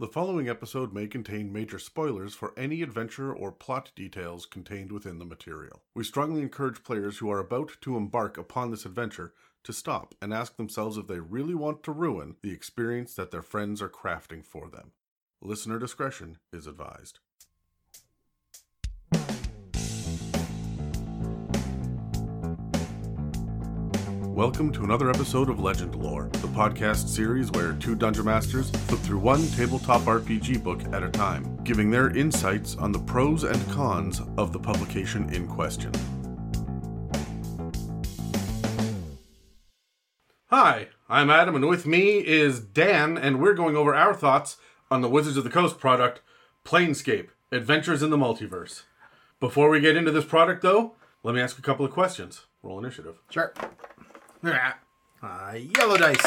The following episode may contain major spoilers for any adventure or plot details contained within the material. We strongly encourage players who are about to embark upon this adventure to stop and ask themselves if they really want to ruin the experience that their friends are crafting for them. Listener discretion is advised. Welcome to another episode of Legend Lore, the podcast series where two dungeon masters flip through one tabletop RPG book at a time, giving their insights on the pros and cons of the publication in question. Hi, I'm Adam, and with me is Dan, and we're going over our thoughts on the Wizards of the Coast product, Planescape Adventures in the Multiverse. Before we get into this product, though, let me ask a couple of questions. Roll initiative. Sure. Uh, yellow dice.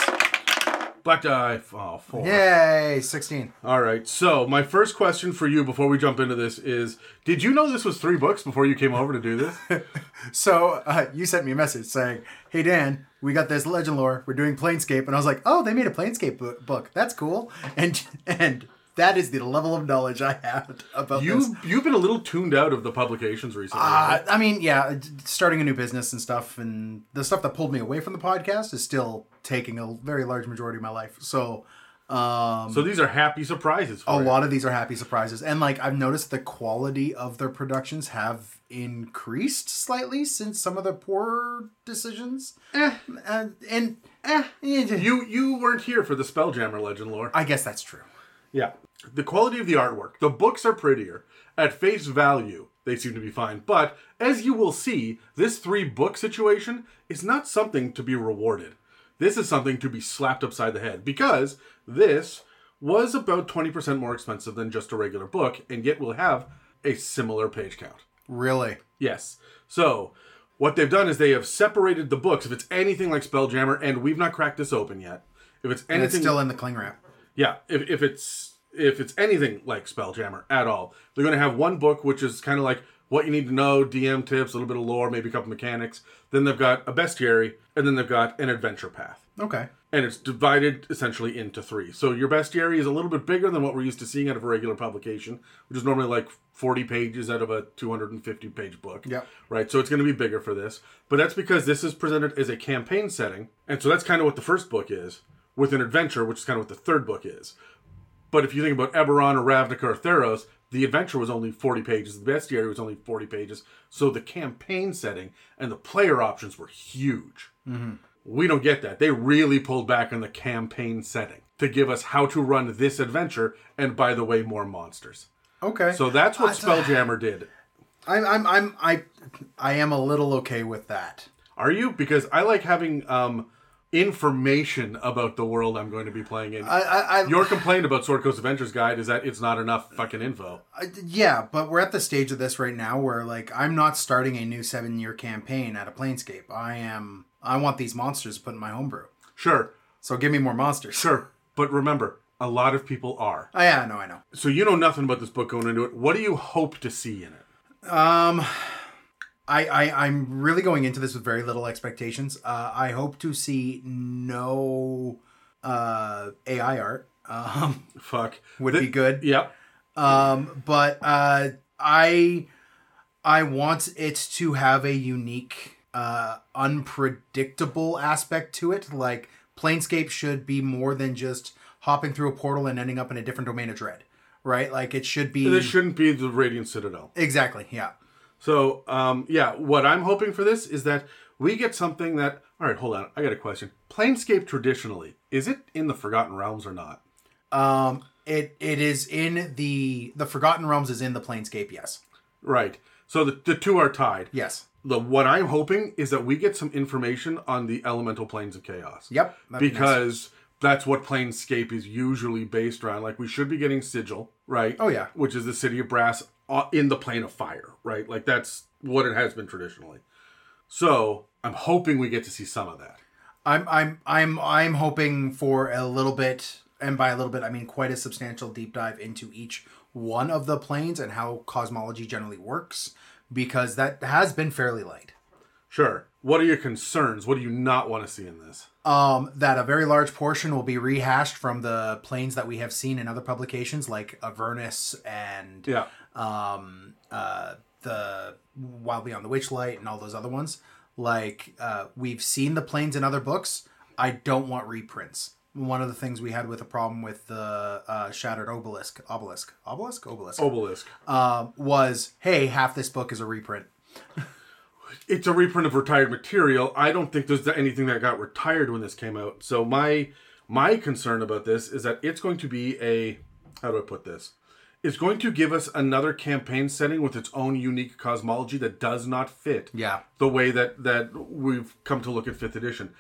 Black die. Oh, four. Yay, 16. All right. So, my first question for you before we jump into this is Did you know this was three books before you came over to do this? So uh, you sent me a message saying, hey, Dan, we got this legend lore. We're doing Planescape. And I was like, oh, they made a Planescape bo- book. That's cool. And and that is the level of knowledge I had about this. you, you've been a little tuned out of the publications recently. Uh, right? I mean, yeah, starting a new business and stuff, and the stuff that pulled me away from the podcast is still taking a very large majority of my life. So, um, so, these are happy surprises for a you. lot of these are happy surprises, and like I've noticed, the quality of their productions have increased slightly since some of the poor decisions. Eh, Uh, and eh, you, you, you weren't here for the Spelljammer legend lore. I guess that's true. Yeah. The quality of the artwork. The books are prettier. At face value, they seem to be fine. But as you will see, this three book situation is not something to be rewarded. This is something to be slapped upside the head because this was about 20% more expensive than just a regular book and yet will have a similar page count. Really, Yes. So, what they've done is they have separated the books. If it's anything like Spelljammer, and we've not cracked this open yet, if it's and anything it's still in the cling wrap. Yeah, if, if it's if it's anything like Spelljammer at all, they're going to have one book which is kind of like what you need to know, DM tips, a little bit of lore, maybe a couple mechanics. Then they've got a bestiary, and then they've got an adventure path. Okay. And it's divided essentially into three. So your bestiary is a little bit bigger than what we're used to seeing out of a regular publication, which is normally like 40 pages out of a 250 page book. Yep. Right. So it's going to be bigger for this. But that's because this is presented as a campaign setting. And so that's kind of what the first book is, with an adventure, which is kind of what the third book is. But if you think about Eberron or Ravnica or Theros, the adventure was only 40 pages. The bestiary was only 40 pages. So the campaign setting and the player options were huge. We don't get that. They really pulled back on the campaign setting to give us how to run this adventure, and by the way, more monsters. Okay. So that's what Uh, Spelljammer did. I'm I'm I'm I I am a little okay with that. Are you? Because I like having um, information about the world I'm going to be playing in. I I, I Your complaint about Sword Coast Adventures Guide is that it's not enough fucking info. Yeah, but we're at the stage of this right now where like I'm not starting a new seven year campaign at a Planescape. I am. I want these monsters put in my homebrew. Sure, So give me more monsters. sure. But remember, a lot of people are. Oh yeah, no, I know. So you know nothing about this book going into it. What do you hope to see in it? Um, I, I I'm really going into this with very little expectations. Uh, I hope to see no uh AI art. Um, Fuck. would Th- be good. Yep. Um, but uh, I I want it to have a unique, uh, unpredictable aspect to it. Like Planescape should be more than just hopping through a portal and ending up in a different domain of dread, right? Like it should be This shouldn't be the Radiant Citadel. exactly, yeah. So, um, yeah, what I'm hoping for this is that we get something that. All right, hold on. I got a question. Planescape traditionally is it in the Forgotten Realms or not? Um, it it is in the the Forgotten Realms is in the Planescape. Yes, Right. So the, the two are tied. yes, The what I'm hoping is that we get some information on the elemental planes of chaos. yep. that'd be nice. Because that's what Planescape is usually based around. Like we should be getting Sigil, right? Oh, yeah. Which is the city of brass Uh, in the plane of fire, right? Like that's what it has been traditionally. So I'm hoping we get to see some of that. I'm I'm I'm I'm hoping for a little bit, and by a little bit I mean quite a substantial deep dive into each one of the planes and how cosmology generally works, because that has been fairly light. Sure. What are your concerns? What do you not want to see in this? Um, that a very large portion will be rehashed from the planes that we have seen in other publications, like Avernus and Yeah. um, uh, the Wild Beyond the Witchlight and all those other ones. Like uh, we've seen the planes in other books. I don't want reprints. One of the things we had with a problem with the uh, Shattered Obelisk, Obelisk, Obelisk, Obelisk, Obelisk. um, was hey, half this book is a reprint. It's a reprint of retired material. I don't think there's anything that got retired when this came out. So my my concern about this is that it's going to be a how do I put this? It's going to give us another campaign setting with its own unique cosmology that does not fit Yeah. the way that that we've come to look at fifth edition.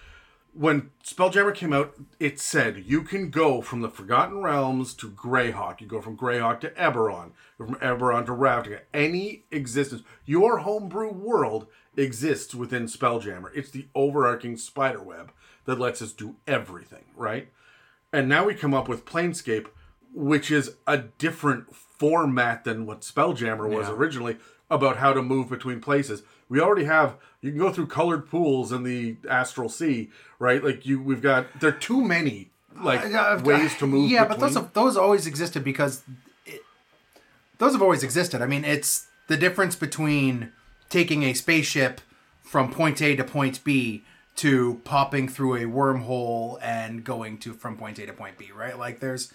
When Spelljammer came out, it said you can go from the Forgotten Realms to Greyhawk. You go from Greyhawk to Eberron. From Eberron to Ravnica. Any existence, your homebrew world exists within Spelljammer. It's the overarching spider web that lets us do everything, right? And now we come up with Planescape, which is a different format than what Spelljammer was Yeah. originally about how to move between places. We already have you can go through colored pools in the astral sea, right? Like you we've got there are too many like Uh, ways to move Yeah, but those have, those always existed because it, those have always existed. I mean, it's the difference between taking a spaceship from point A to point B to popping through a wormhole and going to from point A to point B, right? Like there's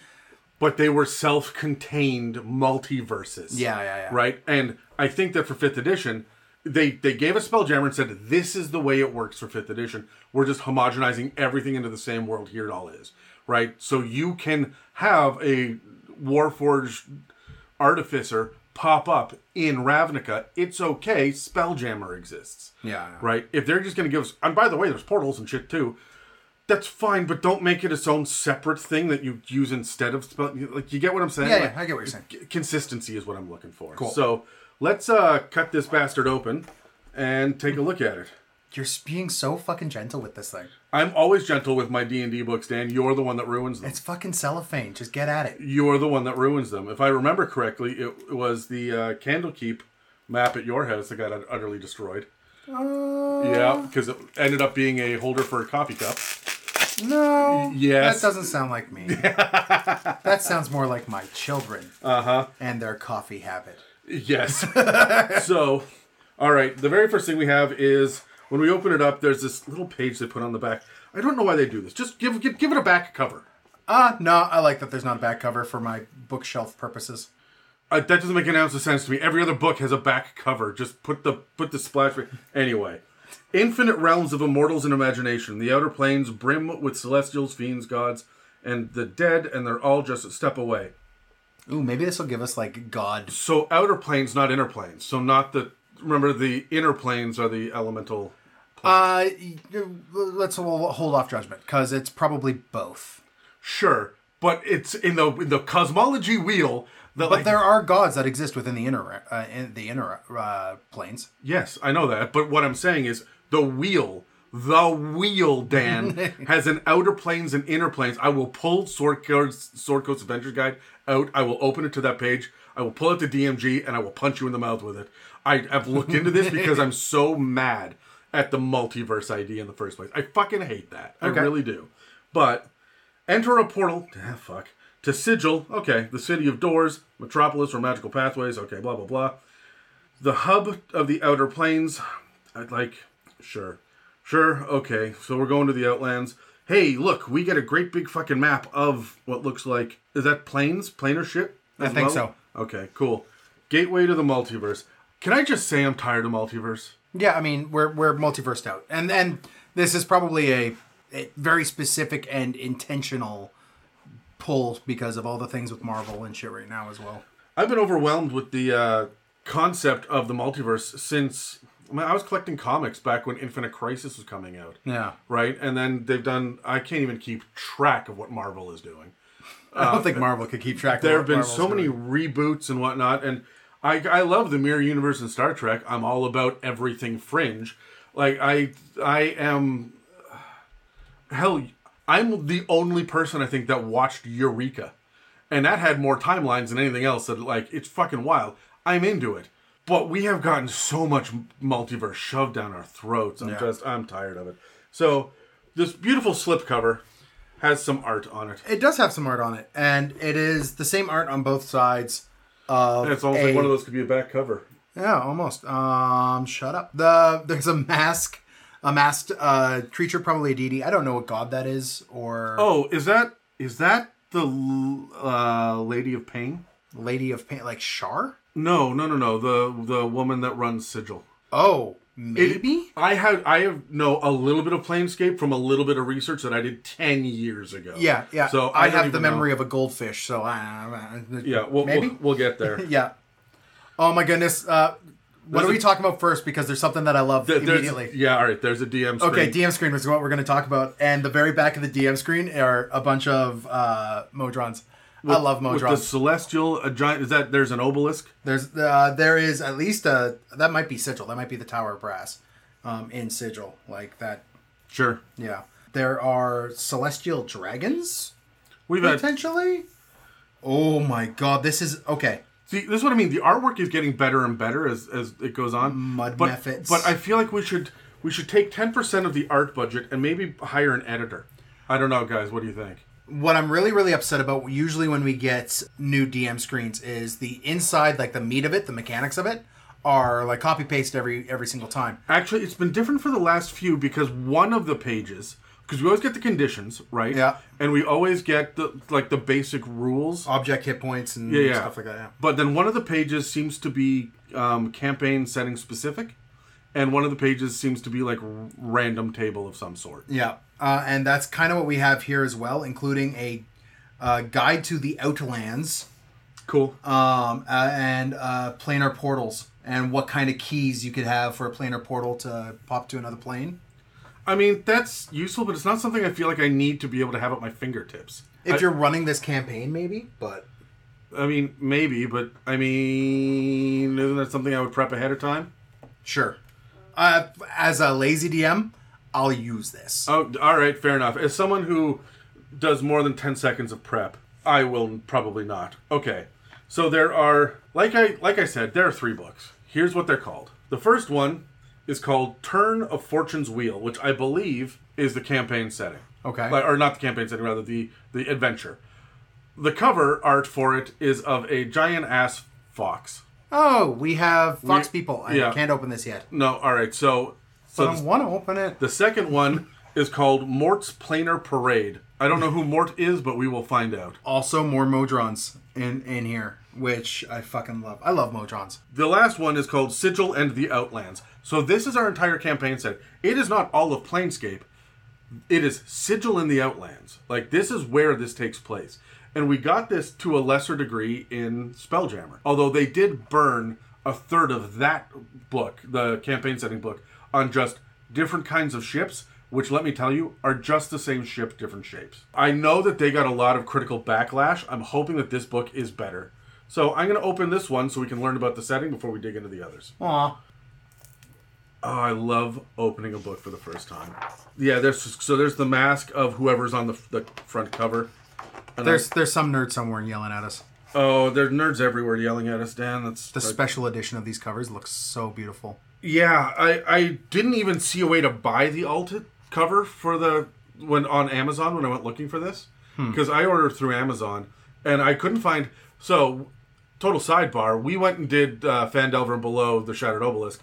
but they were self-contained multiverses. Yeah, yeah, yeah. Right? And I think that for 5th edition, they they gave us Spelljammer and said this is the way it works for 5th edition. We're just homogenizing everything into the same world here it all is. Right? So you can have a Warforged artificer pop up in Ravnica. It's okay. Spelljammer exists. yeah, Right? If they're just going to give us, and by the way, there's portals and shit too. That's fine, but don't make it its own separate thing that you use instead of spell. Like, you get what I'm saying? Yeah, Like, yeah, I get what you're saying. Consistency is what I'm looking for. Cool. So let's uh, cut this bastard open and take a look at it. You're being so fucking gentle with this thing. I'm always gentle with my D and D books, Dan. You're the one that ruins them. It's fucking cellophane. Just get at it. You're the one that ruins them. If I remember correctly, it was the uh, Candlekeep map at your house that got utterly destroyed. Uh, Yeah, because it ended up being a holder for a coffee cup. No. yes. That doesn't sound like me. that sounds more like my children Uh huh. and their coffee habit. Yes. so, all right. The very first thing we have is when we open it up. There's this little page they put on the back. I don't know why they do this. Just give give, give it a back cover. Ah, no, I like that there's not a back cover for my bookshelf purposes. Uh, that doesn't make an ounce of sense to me. Every other book has a back cover. Just put the put the splash. Anyway, infinite realms of immortals and imagination. The outer planes brim with celestials, fiends, gods, and the dead, and they're all just a step away. Ooh, maybe this will give us like God. So outer planes, not inner planes. So not the. Remember, the inner planes are the elemental. Uh, let's hold off judgment because it's probably both. Sure, but it's in the in the cosmology wheel. That But like, there are gods that exist within the inner, uh, in the inner uh, planes. Yes, I know that. But what I'm saying is the wheel, the wheel, Dan, has an outer planes and inner planes. I will pull Sword Coast, Sword Coast Adventure Guide out. I will open it to that page. I will pull out the DMG and I will punch you in the mouth with it. I have looked into this because I'm so mad at the multiverse idea in the first place. I fucking hate that. I really do. But enter a portal. Ah, fuck. To Sigil. Okay. The city of doors, metropolis or magical pathways. Okay. Blah blah blah the hub of the outer planes i'd like sure sure okay so we're going to the outlands hey look we get a great big fucking map of what looks like. Is that planes? Planar ship? I think well? okay cool. Gateway to the multiverse. Can i just say i'm tired of multiverse? Yeah, I mean we're we're multiversed out, and and this is probably a, a very specific and intentional pull because of all the things with Marvel and shit right now as well. i've been overwhelmed with the uh, concept of the multiverse since I, mean, I was collecting comics back when infinite crisis was coming out. Yeah, right? And then they've done i can't even keep track of what marvel is doing. I don't think Marvel could keep track. Of it. there have been Marvel's so many doing. reboots and whatnot and I, I love the mirror universe in star trek. I'm all about everything fringe. Like i i am hell i'm the only person i think that watched eureka. And that had more timelines than anything else that like it's fucking wild. I'm into it But we have gotten so much multiverse shoved down our throats. I'm Yeah. just I'm tired of it. So this beautiful slipcover has some art on it. It does have some art on it, and it is the same art on both sides. Of And it's almost a- like one of those could be a back cover. Yeah, almost. Um, shut up. The there's a mask, a masked uh creature, probably a deity. I don't know what god that is, or Oh, is that is that the l- uh, Lady of Pain? Lady of Pain, like Shar. No, no, no, no. The the woman that runs Sigil. Oh, maybe. I have I have no a little bit of Planescape from a little bit of research that I did ten years ago. yeah, yeah. So I, don't have the even know. memory of a goldfish, so I, Yeah, we'll, maybe. we'll we'll get there. yeah. Oh my goodness. Uh, what There's are we a- talking about first? Because there's something that I love There- immediately. yeah, all right. There's a DM screen. Okay, DM screen is what we're going to talk about, and the very back of the DM screen are a bunch of uh, Modrons. I love With the celestial, a giant. Is that there's an obelisk? There's uh, there is at least a that might be sigil. That might be the Tower of Brass, um, in sigil like that. Sure. Yeah, there are celestial dragons We've had potentially. Oh my god, this is okay. See, this is what I mean. The artwork is getting better and better as, as it goes on. Mud but, methods. But I feel like we should we should take ten percent of the art budget and maybe hire an editor. I don't know, guys. What do you think? What I'm really really upset about usually when we get new DM screens is the inside, like the meat of it, the mechanics of it, are like copy paste every every single time. Actually, it's been different for the last few because one of the pages, because we always get the conditions, right? Yeah. And we always get the like the basic rules. Object hit points and yeah, yeah. stuff like that. Yeah. But then one of the pages seems to be um, campaign setting specific, and one of the pages seems to be like random table of some sort. Yeah, uh, and that's kind of what we have here as well, including a uh, guide to the Outlands Cool. um, uh, and uh, planar portals, and what kind of keys you could have for a planar portal to pop to another plane. I mean, that's useful, but it's not something I feel like I need to be able to have at my fingertips. If I, you're running this campaign, maybe, but I mean, maybe, but I mean, isn't that something I would prep ahead of time? sure. Uh, as a lazy DM, I'll use this. Oh, all right, fair enough. As someone who does more than 10 seconds of prep, I will probably not. Okay. So there are like I like I said, there are 3 books. Here's what they're called. The first one is called Turn of Fortune's Wheel, which I believe is the campaign setting. Okay. Like- Or not the campaign setting, rather the the adventure. The cover art for it is of a giant ass fox. Oh, we have Fox We- people. I yeah. can't open this yet. No, all right. So So so I want to open it. The second one is called Morte's Planar Parade. I don't know who Morte is, but we will find out. Also, more Modrons in in here, which I fucking love. I love Modrons. The last one is called Sigil and the Outlands. So this is our entire campaign set. It is not all of Planescape. It is Sigil in the Outlands. Like this is where this takes place. And we got this to a lesser degree in Spelljammer. Although they did burn a third of that book, the campaign setting book, on just different kinds of ships, which let me tell you are just the same ship, different shapes. I know that they got a lot of critical backlash. I'm hoping that this book is better. So I'm going to open this one so we can learn about the setting before we dig into the others. Aw. Oh, I love opening a book for the first time. Yeah, there's so there's the mask of whoever's on the, the front cover. And There's there's some nerd somewhere yelling at us. Oh, there's nerds everywhere yelling at us, Dan. That's The special edition of these covers looks so beautiful. Yeah, I I didn't even see a way to buy the alt cover for the when on Amazon when I went looking for this because I ordered through Amazon and I couldn't find. So, total sidebar: we went and did uh, Phandelver and Below the Shattered Obelisk.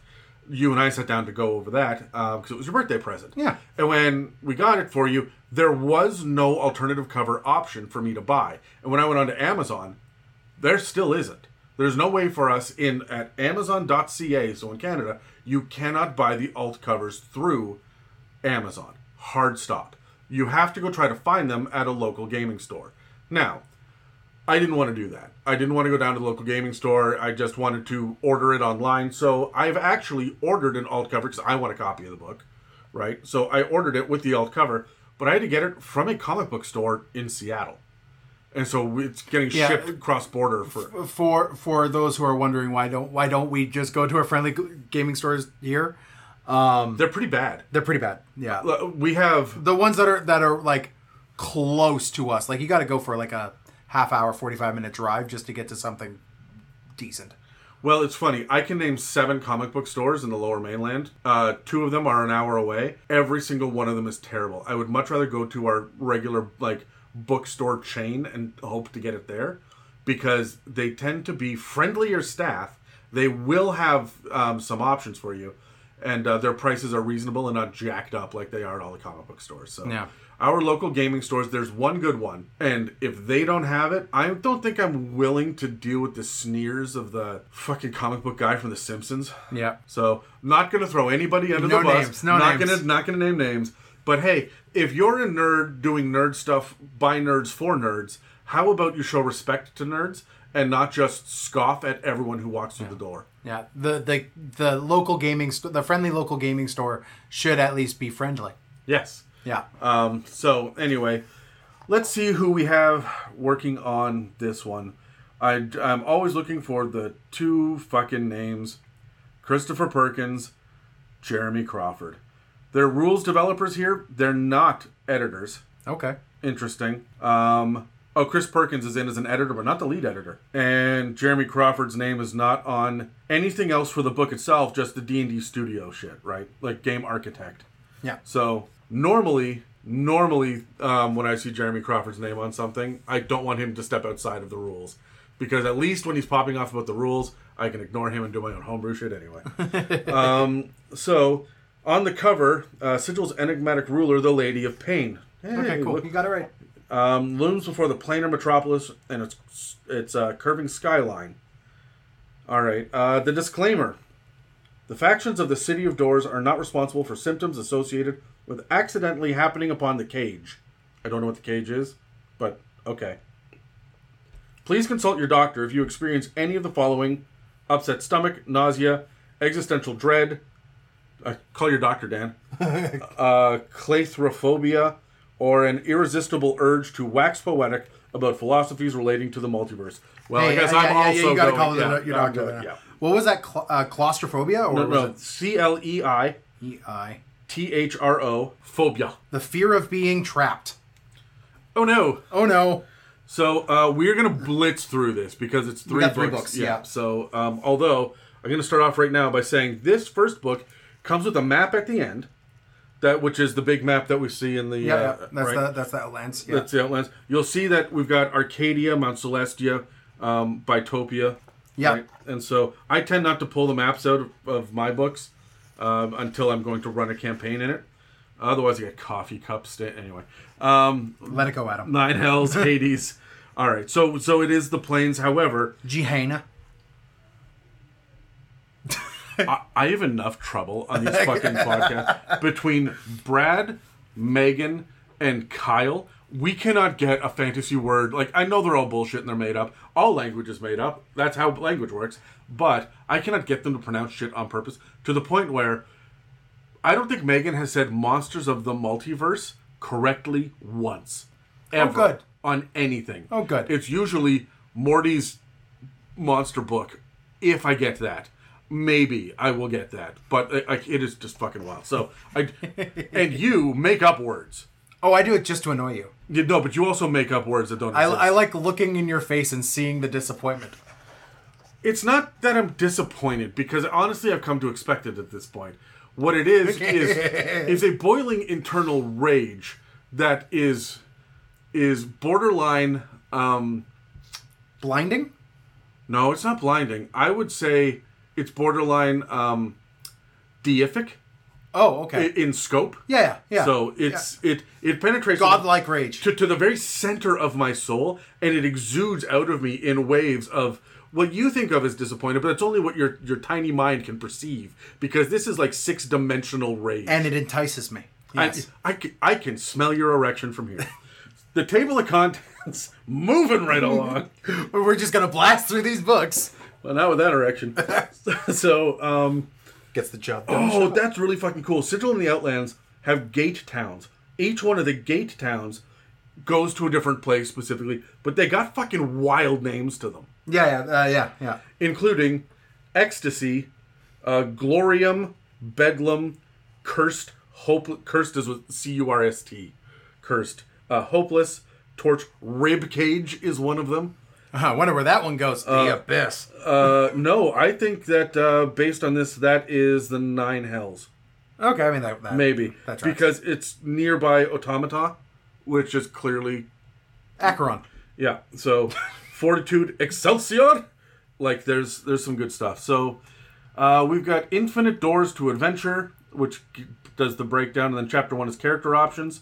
You and I sat down to go over that uh, because it was your birthday present. Yeah. And when we got it for you, there was no alternative cover option for me to buy. And when I went onto Amazon, there still isn't. There's no way for us in at Amazon.ca, so in Canada, you cannot buy the alt covers through Amazon. Hard stop. You have to go try to find them at a local gaming store. Now, I didn't want to do that. I didn't want to go down to the local gaming store. I just wanted to order it online. So I've actually ordered an alt cover because I want a copy of the book, right? So I ordered it with the alt cover, but I had to get it from a comic book store in Seattle. And so it's getting Yeah. shipped cross border for For for those who are wondering why don't why don't we just go to our friendly gaming stores here? Um, they're pretty bad. they're pretty bad. Yeah, We have the ones that are that are like close to us, like you got to go for like a half hour, forty five minute drive just to get to something decent. Well, it's funny. I can name seven comic book stores in the lower mainland. Uh, two of them are an hour away. Every single one of them is terrible. I would much rather go to our regular, like, bookstore chain and hope to get it there because they tend to be friendlier staff. They will have um, some options for you, and uh, their prices are reasonable and not jacked up like they are at all the comic book stores. So, Yeah. Our local gaming stores, there's one good one, and if they don't have it, I don't think I'm willing to deal with the sneers of the fucking comic book guy from The Simpsons. Yeah. So not gonna throw anybody under No the bus. names, no not names. gonna not gonna name names. But hey, if you're a nerd doing nerd stuff by nerds for nerds, how about you show respect to nerds and not just scoff at everyone who walks through the door? Yeah. The the the local gaming st- the friendly local gaming store should at least be friendly. Yes. Yeah. Um, so anyway, let's see who we have working on this one. I, I'm always looking for the two fucking names: Christopher Perkins, Jeremy Crawford. They're rules developers here. They're not editors. okay. Interesting. Um, oh, Chris Perkins is in as an editor, but not the lead editor. And Jeremy Crawford's name is not on anything else for the book itself, just the D and D studio shit, right? Like game architect. Yeah. So normally, normally, um, when I see Jeremy Crawford's name on something, I don't want him to step outside of the rules, because at least when he's popping off about the rules, I can ignore him and do my own homebrew shit anyway. um, so on the cover, uh, Sigil's enigmatic ruler, the Lady of Pain. Hey, Okay. Cool. look- You got it right. um, looms before the planar metropolis and its its uh, curving skyline. All right. Uh, the disclaimer: the factions of the City of Doors are not responsible for symptoms associated with accidentally happening upon the cage. I don't know what the cage is, but okay. Please consult your doctor if you experience any of the following: upset stomach, nausea, existential dread. Uh, call your doctor, Dan. uh, claustrophobia, or an irresistible urge to wax poetic about philosophies relating to the multiverse. Well, I guess yeah, I'm yeah, yeah, also you gotta going, call yeah, your doctor. going, yeah. What was that? Cla- uh, claustrophobia or No, no, C L E I E I? T H R O phobia. The fear of being trapped. Oh no! Oh no. So uh, we're gonna blitz through this because it's three books. three books, yeah. So um, although I'm gonna start off right now by saying this first book comes with a map at the end, that which is the big map that we see in the Yeah, uh, yeah. that's right? the that's the Outlands. Yeah. That's the Outlands. You'll see that we've got Arcadia, Mount Celestia, um, Bitopia. Yeah. And so I tend not to pull the maps out of, of my books um, until I'm going to run a campaign in it. Otherwise, I get coffee cups. Sta- anyway, um, Let it go, Adam. Nine Hells, Hades. All right. So so it is the plains. However, Gehenna. I, I have enough trouble on these fucking podcasts between Brad, Megan, and Kyle. We cannot get a fantasy word. Like I know they're all bullshit and they're made up. All language is made up. That's how language works. But I cannot get them to pronounce shit on purpose to the point where I don't think Megan has said "monsters of the multiverse" correctly once, ever good. on anything. Oh, good. It's usually Morty's monster book. If I get that, maybe I will get that. But uh, like, it is just fucking wild. So I and you make up words. Oh, I do it just to annoy you. You know, but you also make up words that don't I, exist. I like looking in your face and seeing the disappointment. It's not that I'm disappointed because honestly, I've come to expect it at this point. What it is is is a boiling internal rage that is is borderline. Um, Blinding? no, it's not blinding. I would say it's borderline um, deific Oh, okay. in scope. yeah, yeah, yeah. So it's it it penetrates godlike rage. to, to the very center of my soul and it exudes out of me in waves of what you think of as disappointed but it's only what your your tiny mind can perceive because this is like six dimensional rage and it entices me. Yes. I, I, can, I can smell your erection from here the table of contents moving right along We're just gonna blast through these books. well not with that erection so um Gets the job done. Oh, that's really fucking cool. Sigil and the Outlands have gate towns. Each one of the gate towns goes to a different place specifically, but they got fucking wild names to them, Yeah, yeah, uh, yeah, yeah. including Ecstasy, uh, Glorium, Bedlam, Cursed, Hope. Cursed is with C U R S T. Cursed. Uh, hopeless, Torch, Rib Cage is one of them. I wonder where that one goes. The abyss. Uh, no, I think that uh, based on this, that is the Nine Hells. Okay, I mean that. that Maybe. That tracks. because it's nearby Automata, which is clearly Acheron. Yeah. So, Fortitude Excelsior, like there's there's some good stuff. So, uh, we've got Infinite Doors to Adventure, which g- does the breakdown, and then Chapter One is character options.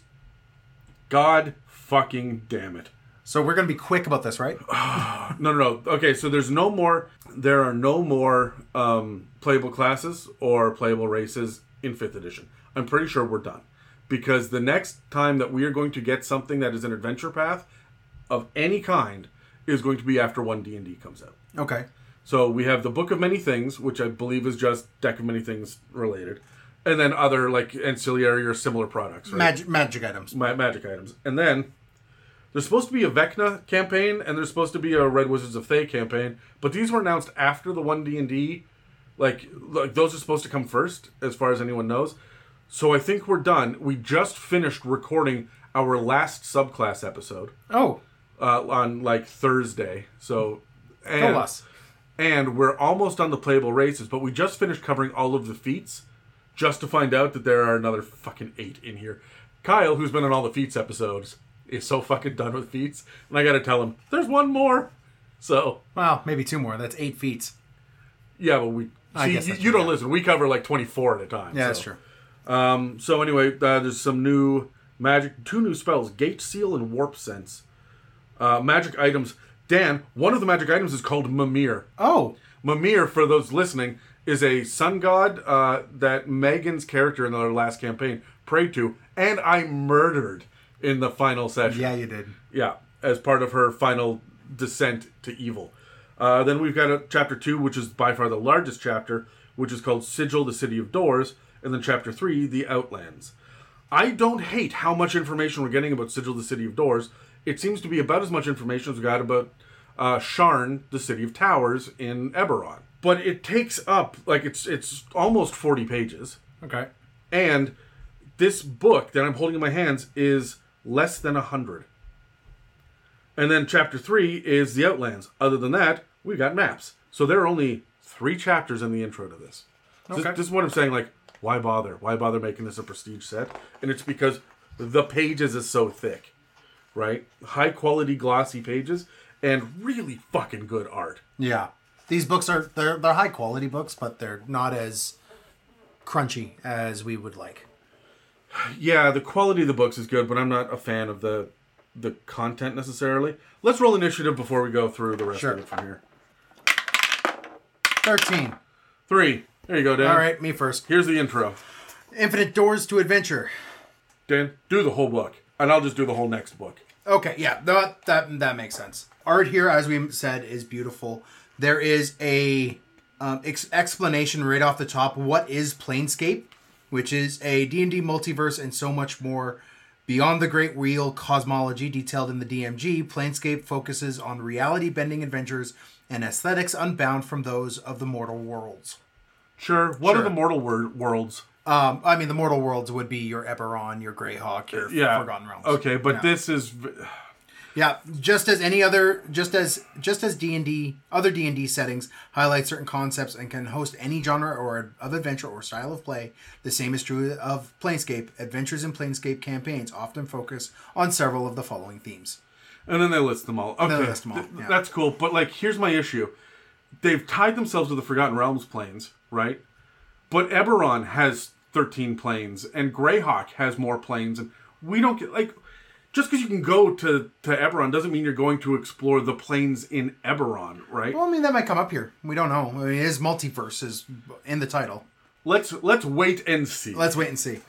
God fucking damn it! So we're gonna be quick about this, right? No, no, no. Okay, so there's no more. There are no more um, playable classes or playable races in fifth edition. I'm pretty sure we're done because the next time that we are going to get something that is an adventure path of any kind is going to be after one D and D comes out. Okay. So we have the Book of Many Things, which I believe is just Deck of Many Things related, and then other like ancillary or similar products. Right? Magic magic items. ma- magic items. And then there's supposed to be a Vecna campaign and there's supposed to be a Red Wizards of Thay campaign, but these were announced after the one D and D. Like, like those are supposed to come first, as far as anyone knows. So I think we're done. We just finished recording our last subclass episode Oh, uh, on like Thursday. So and go us. and we're almost on the playable races, but we just finished covering all of the feats just to find out that there are another fucking eight in here. Kyle, who's been on all the feats episodes, is so fucking done with feats, and I gotta tell him, there's one more. So, Well, maybe two more. That's eight feats. yeah, but we. I See, guess you, you don't listen. We cover like 24 at a time. Yeah, so. that's true. Um, so anyway, uh, there's some new magic, two new spells: Gate Seal and Warp Sense. Uh, magic items. Dan, one of the magic items is called Mimir. Oh, Mimir, for those listening, is a sun god uh, that Megan's character in our last campaign prayed to, and I murdered in the final session. yeah, you did. Yeah, as part of her final descent to evil. Uh, then we've got a chapter two, which is by far the largest chapter, which is called Sigil, the City of Doors, and then chapter three, The Outlands. I don't hate how much information we're getting about Sigil, the City of Doors. It seems to be about as much information as we got about uh, Sharn, the City of Towers in Eberron. But it takes up like it's it's almost forty pages. Okay. And this book that I'm holding in my hands is less than a hundred. And then chapter three is the Outlands. Other than that, we've got maps. So there are only three chapters in the intro to this. This- Okay. This, is what I'm saying. Like, why bother? Why bother making this a prestige set? And it's because the pages is so thick, right? High quality glossy pages and really fucking good art. Yeah. These books are they're they're high quality books, but they're not as crunchy as we would like. Yeah, the quality of the books is good, but I'm not a fan of the the content necessarily. Let's roll initiative before we go through the rest Sure. of it from here. Thirteen. Three. There you go, Dan. All right, me first. Here's the intro. Infinite Doors to Adventure. Dan, do the whole book, and I'll just do the whole next book. Okay, yeah, that that that makes sense. Art here, as we said, is beautiful. There is a um, ex- explanation right off the top. What is Planescape? Which is a D and D multiverse and so much more. Beyond the Great Wheel cosmology detailed in the DMG, Planescape focuses on reality-bending adventures and aesthetics unbound from those of the mortal worlds. Sure. What are the mortal wor- worlds? Um, I mean, the mortal worlds would be your Eberron, your Greyhawk, your Yeah. Forgotten Realms. Okay, but Yeah. this is Yeah, just as any other, just as just as D and D, other D and D settings highlight certain concepts and can host any genre or of adventure or style of play. The same is true of Planescape. Adventures in Planescape campaigns often focus on several of the following themes. and then they list them all. Okay, they list them all, yeah. that's cool. But like, here's my issue: they've tied themselves to the Forgotten Realms planes, right? But Eberron has 13 planes, and Greyhawk has more planes, and we don't get like. Just because you can go to, to Eberron doesn't mean you're going to explore the planes in Eberron, right? Well, I mean that might come up here. We don't know. I mean, it is multiverse is in the title. Let's let's wait and see. Let's wait and see.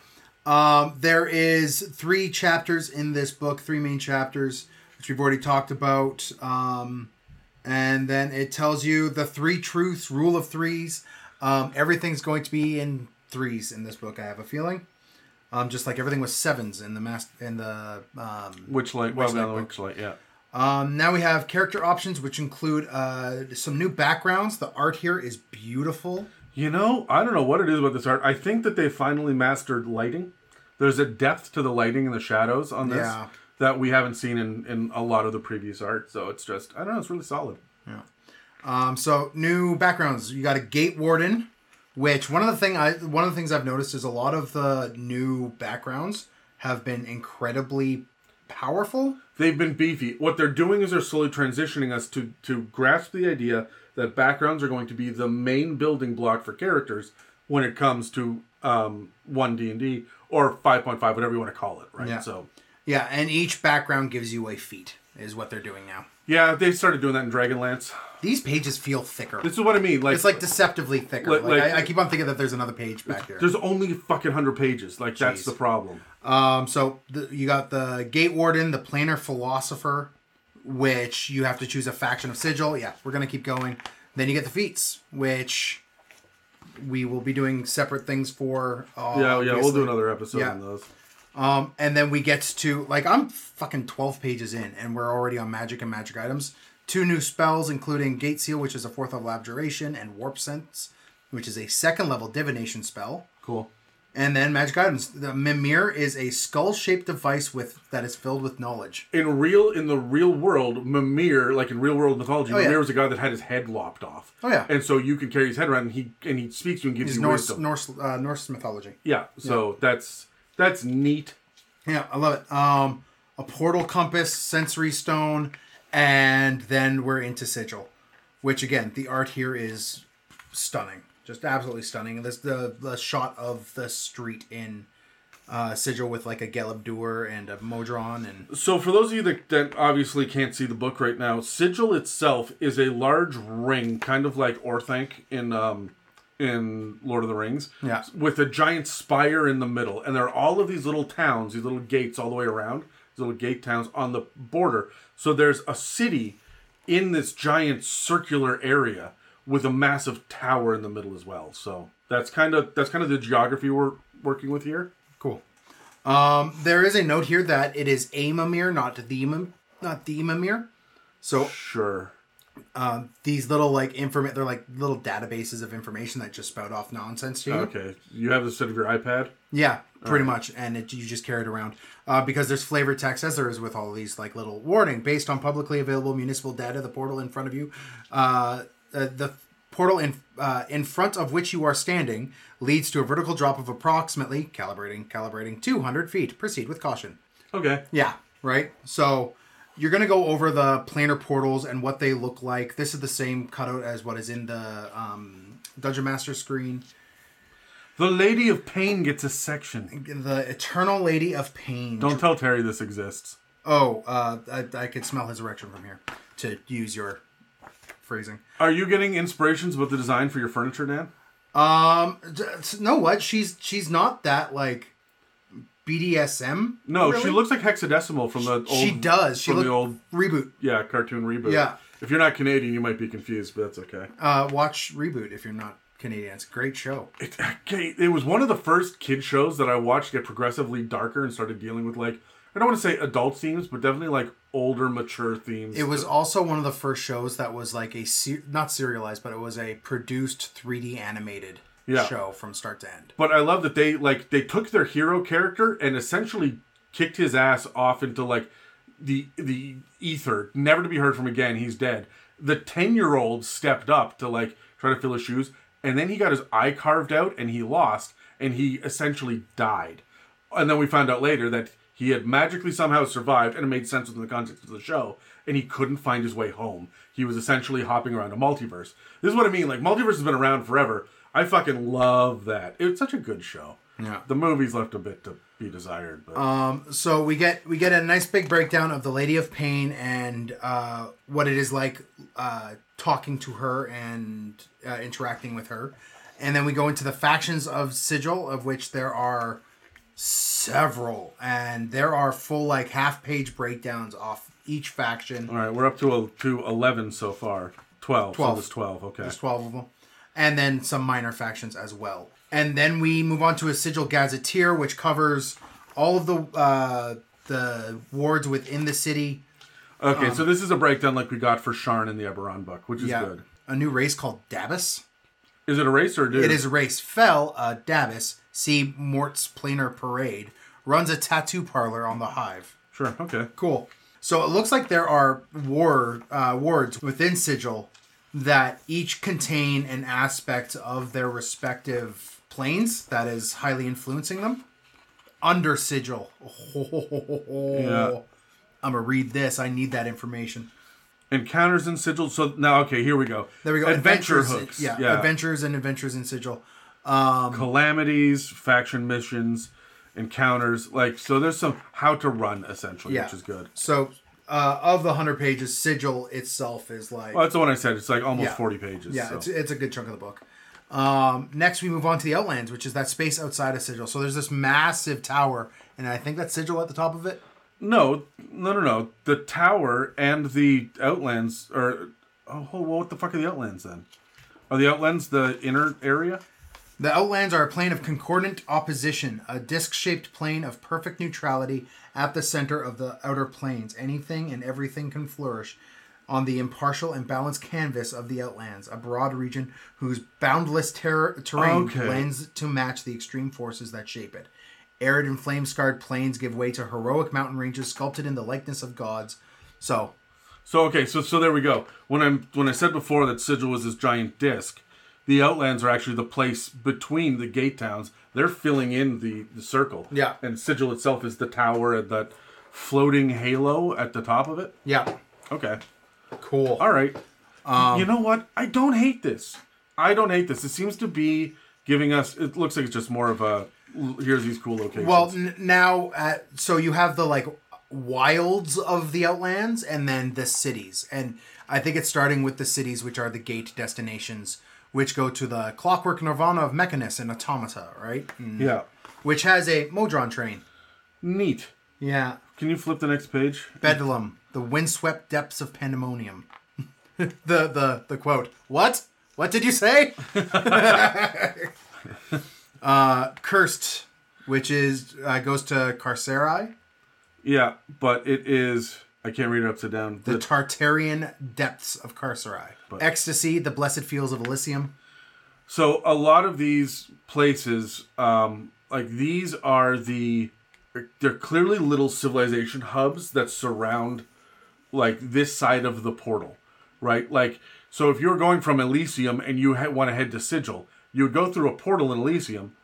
Um, there is three chapters in this book, three main chapters, which we've already talked about. Um, and then it tells you the three truths, rule of threes. Um, everything's going to be in threes in this book. I have a feeling. Um, just like everything was sevens in the mas- in the um, Which light? Well, Witchlight no, book. Witchlight, yeah. um, now we have character options, which include uh, some new backgrounds. The art here is beautiful. You know, I don't know what it is about this art. I think that they finally mastered lighting. There's a depth to the lighting and the shadows on this Yeah. that we haven't seen in, in a lot of the previous art. So it's just I don't know, it's really solid. Yeah. Um, so new backgrounds. You got a gate warden, which one of the thing I one of the things I've noticed is a lot of the new backgrounds have been incredibly powerful. They've been beefy. What they're doing is they're slowly transitioning us to to grasp the idea that backgrounds are going to be the main building block for characters when it comes to um, one D and D or five point five, whatever you want to call it, right? Yeah. So Yeah, and each background gives you a feat, is what they're doing now. Yeah, they started doing that in Dragonlance. These pages feel thicker. This is what I mean. Like It's like deceptively thicker. Like- Like, I, I keep on thinking that there's another page back there. there's only fucking hundred pages. Like that's the problem. Um, so the, you got the Gate Warden, the Planar Philosopher, which you have to choose a faction of Sigil. Yeah, we're gonna keep going. Then you get the feats, which we will be doing separate things for. Uh, Yeah, yeah, we'll do another episode Yeah. on those. Um, and then we get to like I'm fucking twelve pages in, and we're already on magic and magic items. Two new spells, including Gate Seal, which is a fourth level abjuration, and Warp Sense, which is a second level divination spell. Cool. And then magic items. The Mimir is a skull-shaped device with that is filled with knowledge. In real, in the real world, Mimir, like in real world mythology, Oh, yeah. Mimir was a guy that had his head lopped off. Oh, yeah. And so you can carry his head around, and he and he speaks to you and gives Is you Norse wisdom. Norse uh, Norse mythology. Yeah. So that's that's neat. Yeah, I love it. Um, a portal compass, sensory stone, and then we're into sigil, which again, the art here is stunning, just absolutely stunning. This the the shot of the street in uh, sigil with like a Gelabdur and a Modron and So for those of you that, that obviously can't see the book right now, Sigil itself is a large ring, kind of like Orthanc in um in Lord of the Rings. Yeah. With a giant spire in the middle. And there are all of these little towns, these little gates all the way around, these little gate towns on the border. So there's a city in this giant circular area with a massive tower in the middle as well. So that's kind of that's kind of the geography we're working with here. cool. Um, there is a note here that it is a Mimir, not the not the Mimir. So Sure. Um, these little like inform they're like little databases of information that just spout off nonsense to you. Okay. You have this instead of your iPad? Yeah, pretty much, and it, you just carry it around uh, because there's flavored text as there is with all these like little warning based on publicly available municipal data. The portal in front of you, uh, uh, the portal in uh, in front of which you are standing leads to a vertical drop of approximately calibrating calibrating 200 feet. Proceed with caution. Okay. Yeah, right. So you're gonna go over the planar portals and what they look like. This is the same cutout as what is in the um, Dungeon Master screen. The Lady of Pain gets a section. The Eternal Lady of Pain. Don't tell Terry this exists. Oh, uh, I, I could smell his erection from here. To use your phrasing. Are you getting inspirations about the design for your furniture, Dan? Um, d- know what? She's she's not that like BDSM. No, really. she looks like hexadecimal from the old. She does. She from the old reboot. yeah cartoon reboot. Yeah. If you're not Canadian, you might be confused, but that's okay. Uh, watch reboot if you're not Canadian. It's a great show. It, it was one of the first kid shows that I watched get progressively darker and started dealing with like I don't want to say adult themes, but definitely like older, mature themes. It was also one of the first shows that was like a not serialized, but it was a produced 3D animated Yeah. show from start to end. But I love that they like they took their hero character and essentially kicked his ass off into like the the ether, never to be heard from again. He's dead. The ten year old stepped up to like try to fill his shoes, and then he got his eye carved out and he lost, and he essentially died. And then we found out later that he had magically somehow survived, and it made sense within the context of the show. And he couldn't find his way home. He was essentially hopping around a multiverse. This is what I mean. Like multiverse has been around forever. I fucking love that. It's such a good show. Yeah. The movies left a bit to be desired, but Um, so we get we get a nice big breakdown of the Lady of Pain and uh, what it is like uh, talking to her and uh, interacting with her, and then we go into the factions of Sigil, of which there are several, and there are full like half page breakdowns off each faction. all right, we're up to a, to eleven so far. Twelve. Twelve. So there's twelve. Okay. There's 12 of them. And then some minor factions as well. And then we move on to a Sigil Gazetteer, which covers all of the uh, the wards within the city. Okay, so this is a breakdown like we got for Sharn in the Eberron book, which is good. A new race called Dabus. Is it a race or a dude? It is a race. Fell, uh, Dabus, see Morte's Planar Parade, runs a tattoo parlor on the Hive. Sure. Okay. Cool. So it looks like there are war uh, wards within Sigil that each contain an aspect of their respective planes that is highly influencing them. Under Sigil. Yeah. I'm gonna read this. I need that information. Encounters in Sigil. So now, okay, here we go. There we go. Adventure Adventures- hooks. Yeah, yeah. adventures and adventures in Sigil. Um, calamities, faction missions, encounters. Like so, there's some how to run essentially, Yeah. which is good. So uh, of the hundred pages, Sigil itself is like Well, that's the one I said. It's like almost Yeah. 40 pages. Yeah, so. it's, it's a good chunk of the book. Um, next, we move on to the Outlands, which is that space outside of Sigil. So there's this massive tower, and I think that's Sigil at the top of it. no, no, no, no. The tower and the Outlands are. Oh, well, what the fuck are the Outlands then? Are the Outlands the inner area? The Outlands are a plane of concordant opposition, a disc-shaped plane of perfect neutrality at the center of the outer planes. Anything and everything can flourish on the impartial and balanced canvas of the Outlands, a broad region whose boundless ter- terrain Okay. blends to match the extreme forces that shape it. Arid and flame-scarred plains give way to heroic mountain ranges sculpted in the likeness of gods. So, So okay, so so there we go. When I'm when I said before that Sigil was this giant disc, the Outlands are actually the place between the gate towns. They're filling in the the circle. Yeah. And Sigil itself is the tower and that floating halo at the top of it. yeah, Okay. cool. All right. Um, you know what? I don't hate this. I don't hate this. It seems to be giving us. It looks like it's just more of a. Here's these cool locations. Well, n- now, at, so you have the like wilds of the Outlands and then the cities. And I think it's starting with the cities, which are the gate destinations, which go to the clockwork nirvana of Mechanus and Automata, right? Mm. yeah. Which has a Modron train. Neat. Yeah. Can you flip the next page? Bedlam, the windswept depths of pandemonium. the, the, the quote, What? What did you say? uh, Curst, which is uh, goes to Carceri. Yeah, but it is. I can't read it upside down. The The- Tartarian depths of Carceri. Ecstasy, the blessed fields of Elysium. So a lot of these places, um, like these are the, they're clearly little civilization hubs that surround, like this side of the portal, right? Like, so if you're going from Elysium and you ha- want to head to Sigil, you would go through a portal in Elysium,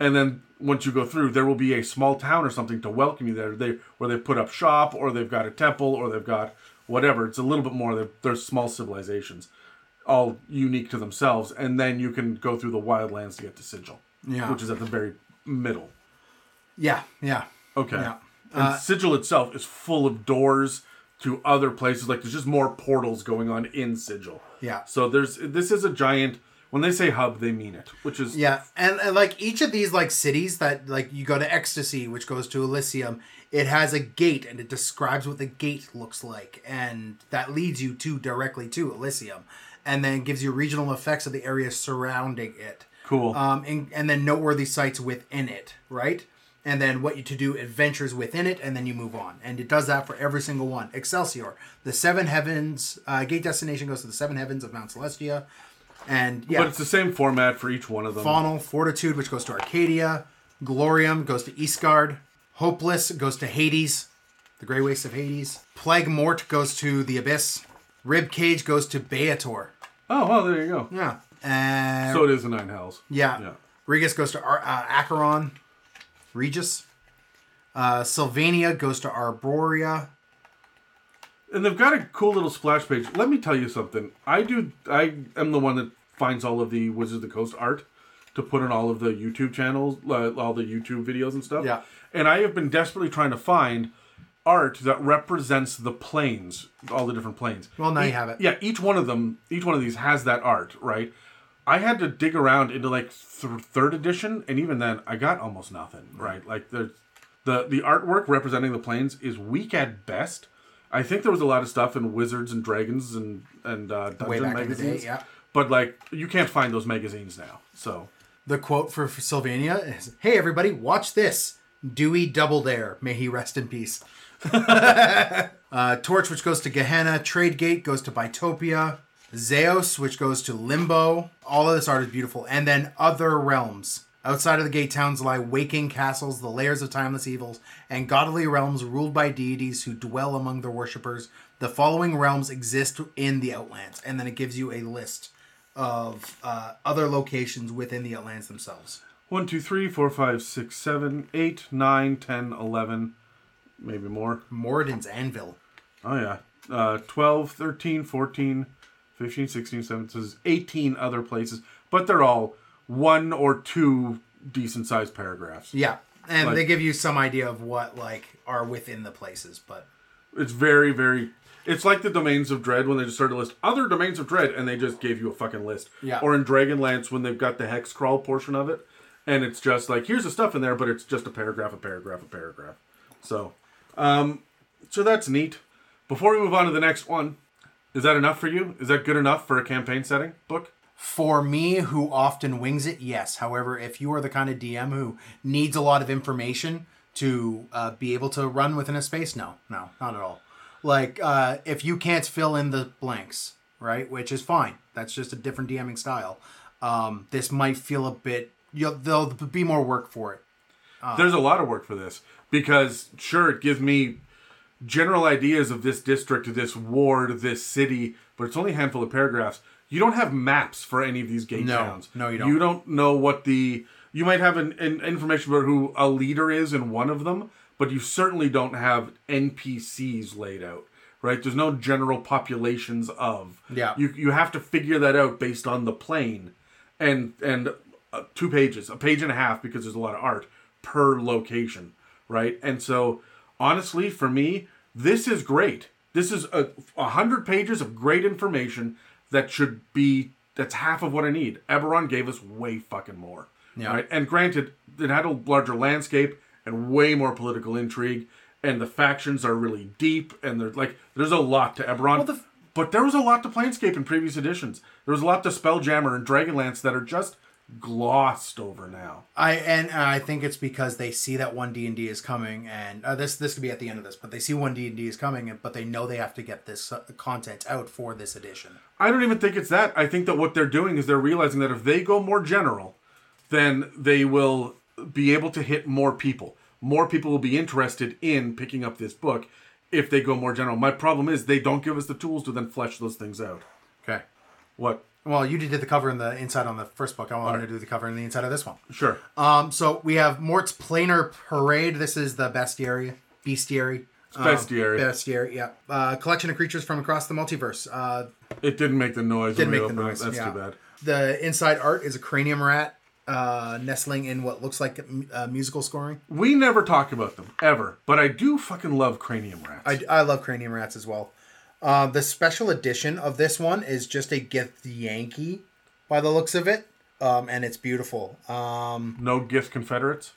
and then once you go through, there will be a small town or something to welcome you there. They where they put up shop, or they've got a temple, or they've got whatever. It's a little bit more. They're, small civilizations all unique to themselves, and then you can go through the wildlands to get to Sigil, Yeah. which is at the very middle. Yeah, yeah. Okay, Yeah. and uh, Sigil itself is full of doors to other places. Like there's just more portals going on in Sigil. Yeah. So there's this is a giant. When they say hub, they mean it, which is Yeah, and, and like each of these like cities that like you go to Ecstasy, which goes to Elysium, it has a gate and it describes what the gate looks like, and that leads you to directly to Elysium, and then gives you regional effects of the area surrounding it. cool. um, and, and then noteworthy sites within it, right? And then what you to do adventures within it, and then you move on. And it does that for every single one. Excelsior, the seven heavens, uh, gate destination goes to the seven heavens of Mount Celestia, and yeah, but it's the same format for each one of them. Faunel, Fortitude, which goes to Arcadia, Glorium goes to Ysgard, Hopeless goes to Hades, the Grey Wastes of Hades, Plague Mort goes to the Abyss, Ribcage goes to Baator. oh well, there you go. Yeah, and So it is the nine hells. yeah. Yeah. Rigus goes to Ar- uh, Acheron. Rigus. Uh, Sylvania goes to Arborea. and they've got a cool little splash page. Let me tell you something. I do. I am the one that finds all of the Wizards of the Coast art to put on all of the YouTube channels, uh, all the YouTube videos and stuff. Yeah. And I have been desperately trying to find art that represents the planes, all the different planes. Well, now you E- have it. Yeah, each one of them, each one of these has that art, right? I had to dig around into like th- third edition, and even then, I got almost nothing, right? Like there's the the artwork representing the planes is weak at best. I think there was a lot of stuff in Wizards and Dragons and and uh, Dungeon Way back in the day, magazines, yeah. But like you can't find those magazines now. So The quote for, for Sylvania is Hey, everybody, watch this. Dewey Double Dare. May he rest in peace. uh, Torch, which goes to Gehenna. Tradegate goes to Bitopia. Xaos, which goes to Limbo. All of this art is beautiful. And then Other Realms. Outside of the gate towns lie waking castles, the lairs of timeless evils, and godly realms ruled by deities who dwell among their worshippers. The following realms exist in the Outlands, and then it gives you a list of uh, other locations within the Outlands themselves. 1, 2, 3, 4, 5, 6, 7, 8, 9, 10, 11, maybe more. Moradin's Anvil. Oh, yeah. Uh, 12, 13, 14, 15, 16, 17, 18 other places, but they're all one or two decent sized paragraphs. Yeah, and Like- they give you some idea of what like are within the places, but It's very, very. It's like the domains of dread when they just started to list other domains of dread and they just gave you a fucking list. Yeah. Or in Dragonlance when they've got the hex crawl portion of it, and it's just like here's the stuff in there, but it's just a paragraph, a paragraph, a paragraph. So, um, so that's neat. Before we move on to the next one, is that enough for you? Is that good enough for a campaign setting book? For me, who often wings it, yes. However, if you are the kind of DM who needs a lot of information to uh, be able to run within a space, no, no, not at all. Like, uh, if you can't fill in the blanks, right, which is fine, that's just a different DMing style. Um, this might feel a bit. You'll, there'll be more work for it. There's a lot of work for this because sure, it gives me general ideas of this district, this ward, this city, but it's only a handful of paragraphs. You don't have maps for any of these gate No. towns. No, you don't. You don't know what the. You might have an, an information about who a leader is in one of them, but you certainly don't have NPCs laid out. Right? There's no general populations of. Yeah. You you have to figure that out based on the plane, and and uh, two pages, a page and a half because there's a lot of art per location, right? And so, honestly, for me, this is great. This is a, a hundred pages of great information that should be that's half of what I need. Eberron gave us way fucking more, Yeah. right? And granted, it had a larger landscape and way more political intrigue, and the factions are really deep, and there's like there's a lot to Eberron. the f- but there was a lot to Planescape in previous editions. There was a lot to Spelljammer and Dragonlance that are just glossed over now. I and I think it's because they see that one D and D is coming, and uh, this this could be at the end of this, but they see one D and D is coming, but they know they have to get this uh, content out for this edition. I don't even think it's that. I think that what they're doing is they're realizing that if they go more general, then they will be able to hit more people. More people will be interested in picking up this book if they go more general. My problem is they don't give us the tools to then flesh those things out. Okay. What? Well, you did the cover and the inside on the first book. I wanted to do the cover and the inside of this one. Sure. Um, so we have Morte's Planar Parade. This is the bestiary, bestiary. Um, bestiary. bestiary, yeah. Uh, collection of creatures from across the multiverse. Uh, It didn't make the noise. didn't when make we the it. noise. That's yeah. too bad. The inside art is a cranium rat uh, nestling in what looks like uh, musical scoring. We never talk about them ever, but I do fucking love cranium rats. I, I love cranium rats as well. Uh, the special edition of this one is just a githyanki, by the looks of it, um, and it's beautiful. Um, no gift Confederates.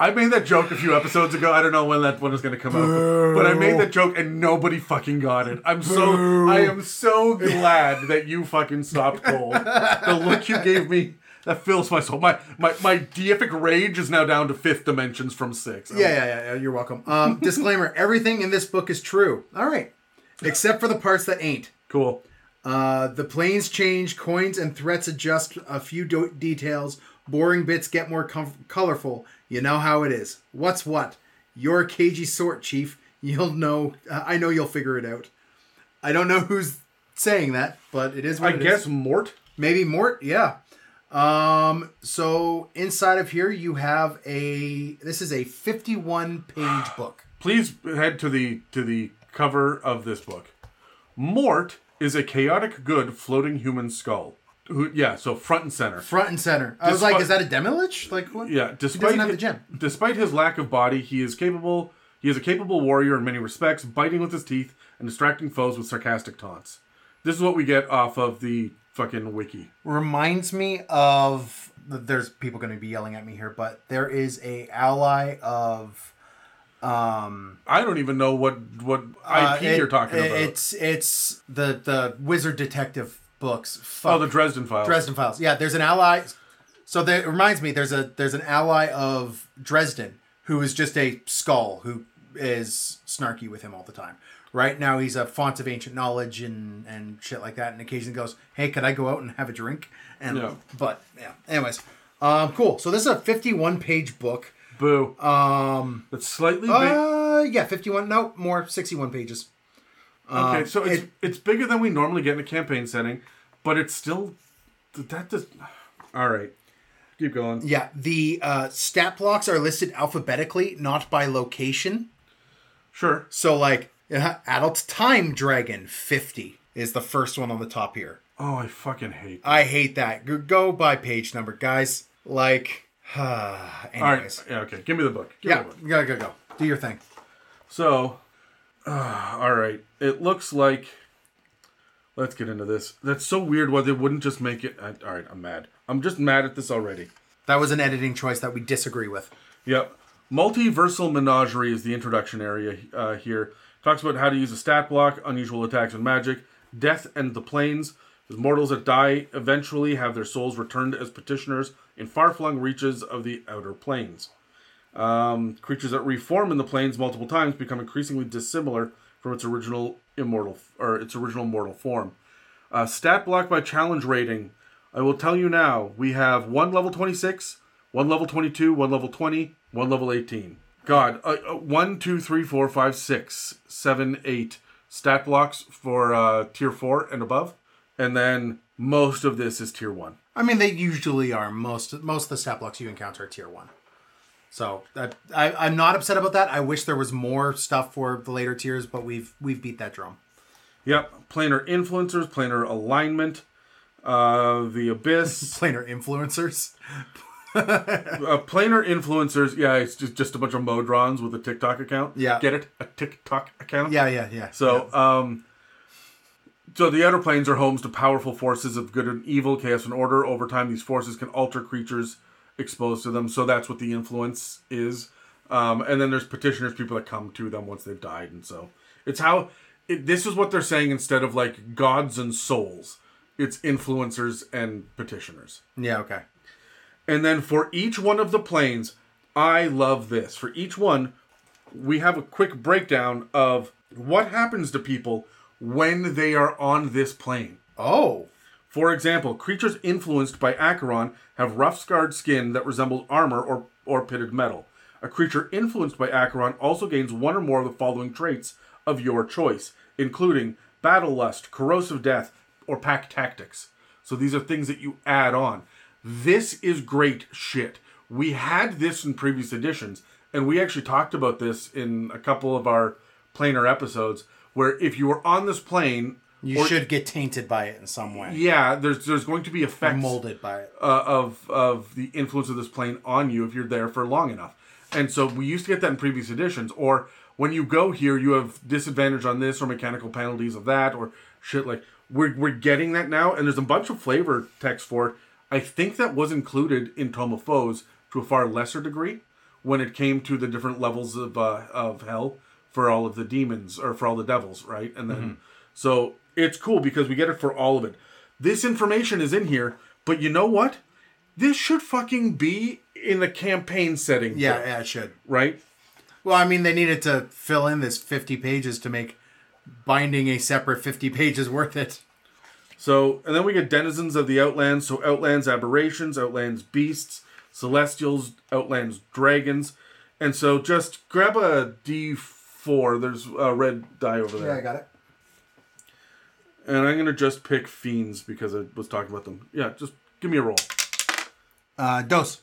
I made that joke a few episodes ago. I don't know when that one is going to come out, but I made that joke and nobody fucking got it. I'm so I am so glad that you fucking stopped cold. the look you gave me that fills my soul. My my my deific rage is now down to fifth dimensions from six. yeah, yeah, yeah, yeah. You're welcome. Um, disclaimer: Everything in this book is true. All right, except for the parts that ain't. cool. Uh, the planes change, coins and threats adjust a few do- details, boring bits get more com- colorful. You know how it is. What's what? You're a cagey sort, Chief. You'll know. Uh, I know you'll figure it out. I don't know who's saying that, but it is what I guess is. Morte. Maybe Morte, yeah. Um, so inside of here you have a this is a 51 page book. Please head to the to the cover of this book. Morte is a chaotic good floating human skull. Who, yeah, so front and center. Front and center. I was like, is that a Demilich? Like what? Yeah, despite doesn't have the his, gem. despite his lack of body, he is capable. He is a capable warrior in many respects, biting with his teeth and distracting foes with sarcastic taunts. This is what we get off of the fucking wiki. reminds me of there's people going to be yelling at me here but there is a ally of um I don't even know what what IP uh, it- you're talking it- about. it's it's the the wizard detective books oh, the Dresden Files. dresden files yeah there's an ally so that it reminds me there's a there's an ally of dresden who is just a skull who is snarky with him all the time right now he's a font of ancient knowledge and and shit like that and occasionally goes hey could i go out and have a drink and Yeah. but yeah anyways Um, cool. So this is a 51 page book. Boo. Um, It's slightly big. uh, yeah, 51. No, more 61 pages. okay, so it's it- it's bigger than we normally get in a campaign setting, but it's still that does. All right, keep going. Yeah, the uh, stat blocks are listed alphabetically, not by location. Sure. So, like, adult time dragon 50 is the first one on the top here. Oh, I fucking hate. That. I hate that. Go- by page number, guys. Like, All anyways. right. Yeah. Okay. Give me the book. Give Yeah, the book. go, go, go. Do your thing. So, uh, all right. It looks like. Let's get into this. That's so weird. Why they wouldn't just make it? I, all right. I'm mad. I'm just mad at this already. That was an editing choice that we disagree with. Yep. Multiversal Menagerie is the introduction area uh, here. Talks about how to use a stat block, unusual attacks and magic, death and the planes. The mortals that die eventually have their souls returned as petitioners in far flung reaches of the outer planes. Um, creatures that reform in the planes multiple times become increasingly dissimilar from its original immortal or its original mortal form. Uh, stat block by challenge rating. I will tell you now. We have one level 26, one level 22, one level 20, one level 18. God, uh, uh, one, two, three, four, five, six, seven, eight stat blocks for uh, tier four and above, and then most of this is tier one. I mean, they usually are. Most most of the stat blocks you encounter are tier one. So I, I, I'm not upset about that. I wish there was more stuff for the later tiers, but we've we've beat that drum. Yep, planar influencers, planar alignment, uh, the abyss, Planar influencers. uh, planar influencers. Yeah, it's just just a bunch of modrons with a TikTok account. Yeah. get it? A TikTok account. Yeah, yeah, yeah. So, um, so the outer planes are homes to powerful forces of good and evil, chaos and order. Over time, these forces can alter creatures exposed to them. So that's what the influence is. Um, and then there's petitioners, people that come to them once they've died, and so it's how. It, this is what they're saying instead of like gods and souls. It's influencers and petitioners. yeah, okay. And then for each one of the planes, I love this. For each one, we have a quick breakdown of what happens to people when they are on this plane. Oh, For example, creatures influenced by Acheron have rough scarred skin that resembles armor or, or pitted metal. A creature influenced by Acheron also gains one or more of the following traits of your choice, including battle lust, corrosive death, or pack tactics. So these are things that you add on. This is great shit. We had this in previous editions, and we actually talked about this in a couple of our planar episodes, where if you were on this plane, you or- should get tainted by it in some way. yeah, there's there's going to be effects Molded by it. uh, of of the influence of this plane on you if you're there for long enough. And so we used to get that in previous editions. Or when you go here, you have disadvantage on this or mechanical penalties of that or shit like we're we're getting that now. And there's a bunch of flavor text for it. I think that was included in Tome of Foes to a far lesser degree when it came to the different levels of uh, of hell for all of the demons or for all the devils, right? And then so it's cool because we get it for all of it. This information is in here, but you know what? This should fucking be in a campaign setting. Yeah, yeah, it should. Right? Well, I mean, they needed to fill in this 50 pages to make binding a separate 50 pages worth it. So, and then we get denizens of the Outlands. So, Outlands aberrations, Outlands beasts, celestials, Outlands dragons. And so, just grab a D4. There's a red die over there. Yeah, I got it. And I'm going to just pick fiends because I was talking about them. Yeah, just give me a roll. Uh, dose.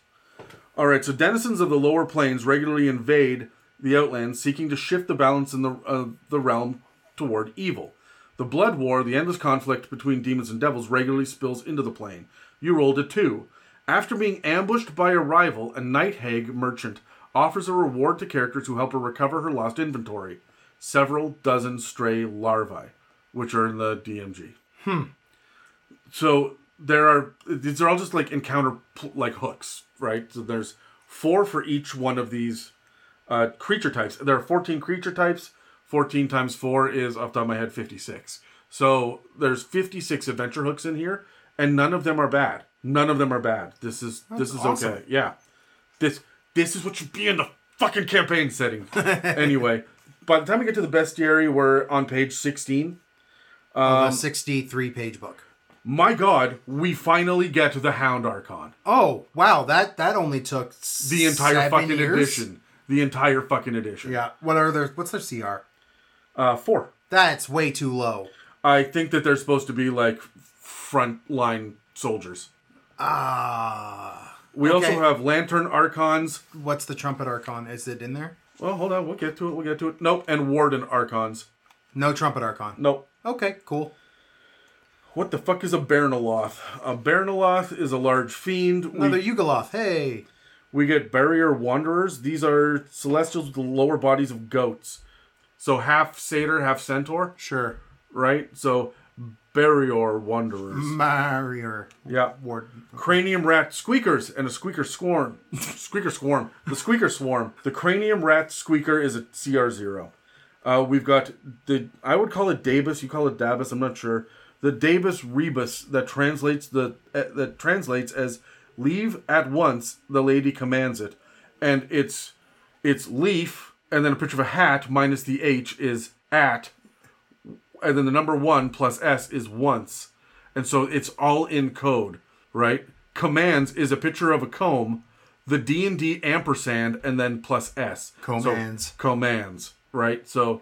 All right, so denizens of the lower planes regularly invade the Outlands, seeking to shift the balance in the uh, the realm toward evil. The blood war, the endless conflict between demons and devils, regularly spills into the plane. You rolled a two. After being ambushed by a rival, a night hag merchant offers a reward to characters who help her recover her lost inventory. Several dozen stray larvae, which are in the DMG. Hmm. So there are these are all just like encounter like hooks, right? So there's four for each one of these uh, creature types. There are 14 creature types. 14 times 4 is off the top of my head 56. So there's 56 adventure hooks in here and none of them are bad. None of them are bad. This is this is awesome. okay. Yeah. This this is what should be in the fucking campaign setting. anyway, by the time we get to the bestiary, we're on page 16. of a um, 63 page book. my God, we finally get to the Hound Archon. Oh wow, that that only took The entire fucking years? edition. The entire fucking edition. Yeah. What are their? What's their CR? Uh, four. That's way too low. I think that they're supposed to be like frontline soldiers. Ah. We Okay. also have Lantern Archons. What's the trumpet archon? Is it in there? Well, hold on, we'll get to it. We'll get to it. Nope, and Warden Archons. No trumpet archon. Nope. Okay, cool. What the fuck is a Baernaloth? A Baernaloth is a large fiend. Another We, Yugoloth. Hey. we get Bariaur Wanderers. These are celestials with the lower bodies of goats. So half satyr, half centaur, Sure. right? So Bariaur Wanderers. Mario. Yeah. Ward. Cranium rat squeakers and a squeaker swarm. squeaker swarm. The squeaker swarm. The cranium rat squeaker is a CR0. Uh, we've got the I would call it Dabus. You call it Dabus. I'm not sure. The Dabus rebus that translates the uh, that translates as leave at once. The lady commands it, and it's it's leaf and then a picture of a hat minus the H is at, and then the number one plus S is once, and so it's all in code, right? Commands is a picture of a comb, the D and D ampersand, and then plus S. So, Commands. commands, right? So,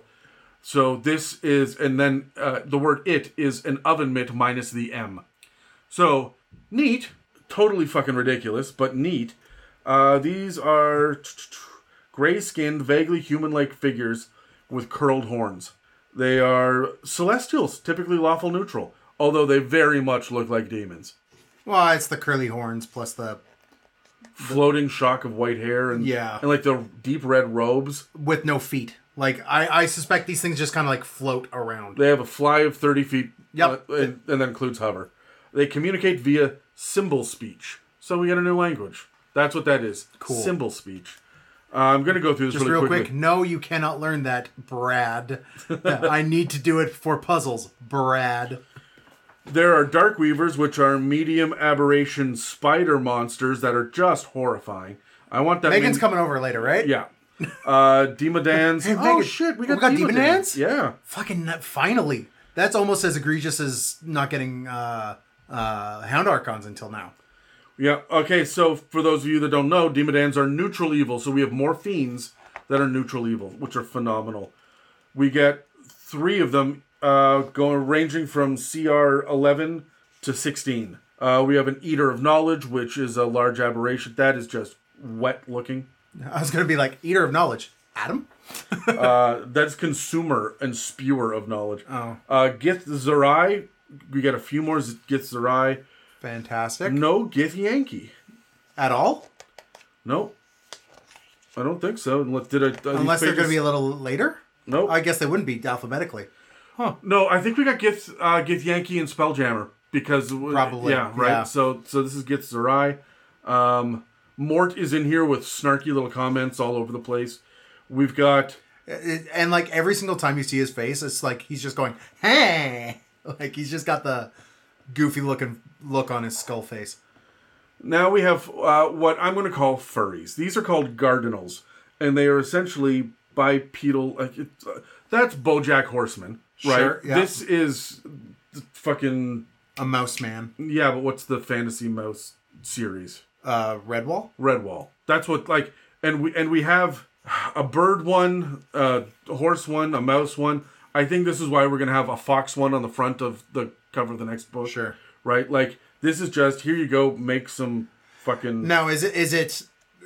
so this is, and then uh, the word it is an oven mitt minus the M. So neat, totally fucking ridiculous, but neat. Uh, these are gray-skinned, vaguely human-like figures with curled horns. They are celestials, typically lawful neutral, although they very much look like demons. Well, it's the curly horns plus the Floating shock of white hair and Yeah. and like the deep red robes. with no feet. Like I, I suspect these things just kind of like float around. They have a fly of 30 feet, Yep. uh, and, and that includes hover. They communicate via symbol speech. So we get a new language. That's what that is. Cool. Symbol speech. Uh, I'm going to go through this Just really real quickly. quick, no, you cannot learn that, Brad. I need to do it for puzzles, Brad. There are dark weavers, which are medium aberration spider monsters that are just horrifying. I want that. Megan's coming over later, right? Yeah. Uh, Demodands. Hey, oh Megan, shit, we we got, got Demodands. Demodands? Yeah. Fucking finally. That's almost as egregious as not getting uh, uh, Hound Archons until now. Yeah. Okay. So for those of you that don't know, Demodands are neutral evil. So we have more fiends that are neutral evil, which are phenomenal. We get three of them, uh, going ranging from CR 11 to 16. Uh, we have an Eater of Knowledge, which is a large aberration. That is just wet looking. I was gonna be like Eater of Knowledge, Adam. Uh, that's Consumer and Spewer of Knowledge. Oh. Uh, Githzerai. We get a few more Githzerai. Fantastic. No Githyanki. At all? Nope. I don't think so. Unless did I? uh, Unless they're gonna be a little later. Nope. I guess they wouldn't be alphabetically. Huh. No, I think we got Gith, uh, Gith Yankee and Spelljammer because Probably, yeah, right. yeah. So so this is Gith Zerai. Um, Morte is in here with snarky little comments all over the place. We've got and like every single time you see his face, it's like he's just going, "Hey!" Like he's just got the goofy looking look on his skull face. now we have uh, what I'm going to call furries. These are called Guardinals, and they are essentially bipedal. Like it's, uh, that's BoJack Horseman, right? Sure, yeah. This is fucking A mouse man. yeah. But what's the fantasy mouse series? Uh, Redwall. Redwall. That's what like, and we and we have a bird one, a horse one, a mouse one. I think this is why we're gonna have a fox one on the front of the cover of the next book. Sure. Right. Like this is just here you go. Make some fucking Now, is it is it?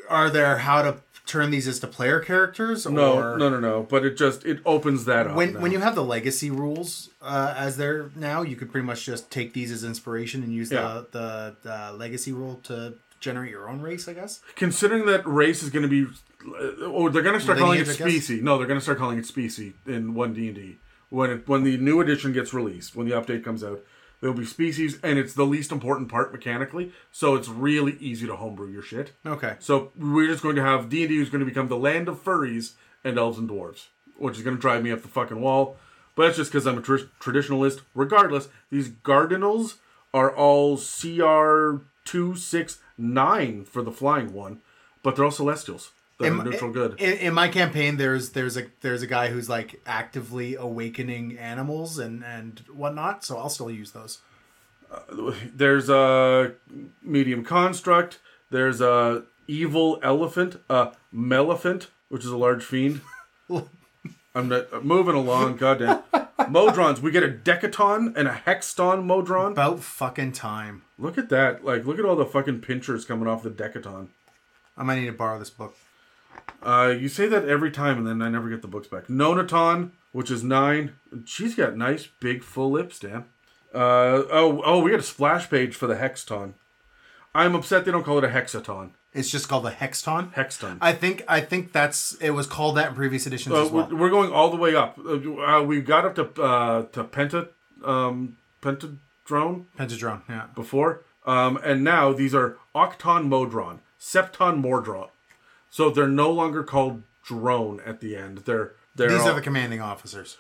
Are there how to turn these into player characters? no or no no no. But it just it opens that up. When now. when you have the legacy rules uh, as they're now, you could pretty much just take these as inspiration and use Yeah. the the uh, legacy rule to generate your own race. I guess. considering that race is going to be uh, oh they're going to start calling it Lineage, species no they're going to start calling it species in 1d&d when it, when the new edition gets released when the update comes out there'll be species and it's the least important part mechanically so it's really easy to homebrew your shit. Okay. so we're just going to have d&d is going to become the land of furries and elves and dwarves which is going to drive me up the fucking wall. But that's just because i'm a tr- traditionalist. Regardless these guardinals are all cr 269 for the flying one but they're all celestials that are neutral good In, in my campaign, there's there's a there's a guy who's like actively awakening animals and and whatnot. So I'll still use those. Uh, there's a medium construct. There's a evil elephant, a maelephant, which is a large fiend. I'm not, I'm moving along. Goddamn. Modrons. We get a decaton and a hexton modron. About fucking time. Look at that. Like, look at all the fucking pinchers coming off the decaton. I might need to borrow this book. Uh, you say that every time, and then I never get the books back. Nonaton, which is nine. She's got nice big full lips, Dan. Uh, oh, oh, we got a splash page for the hexton. I'm upset they don't call it a hexaton. It's just called the Hexton. Hexton. I think I think that's it was called that in previous editions Uh, as well. we're, we're going all the way up. Uh, uh, we got up to uh, to penta um, pentadrone Pentadrone, yeah. before, um, and now these are octon modron, septon modron. So they're no longer called drone at the end. They're they're These all- are the commanding officers.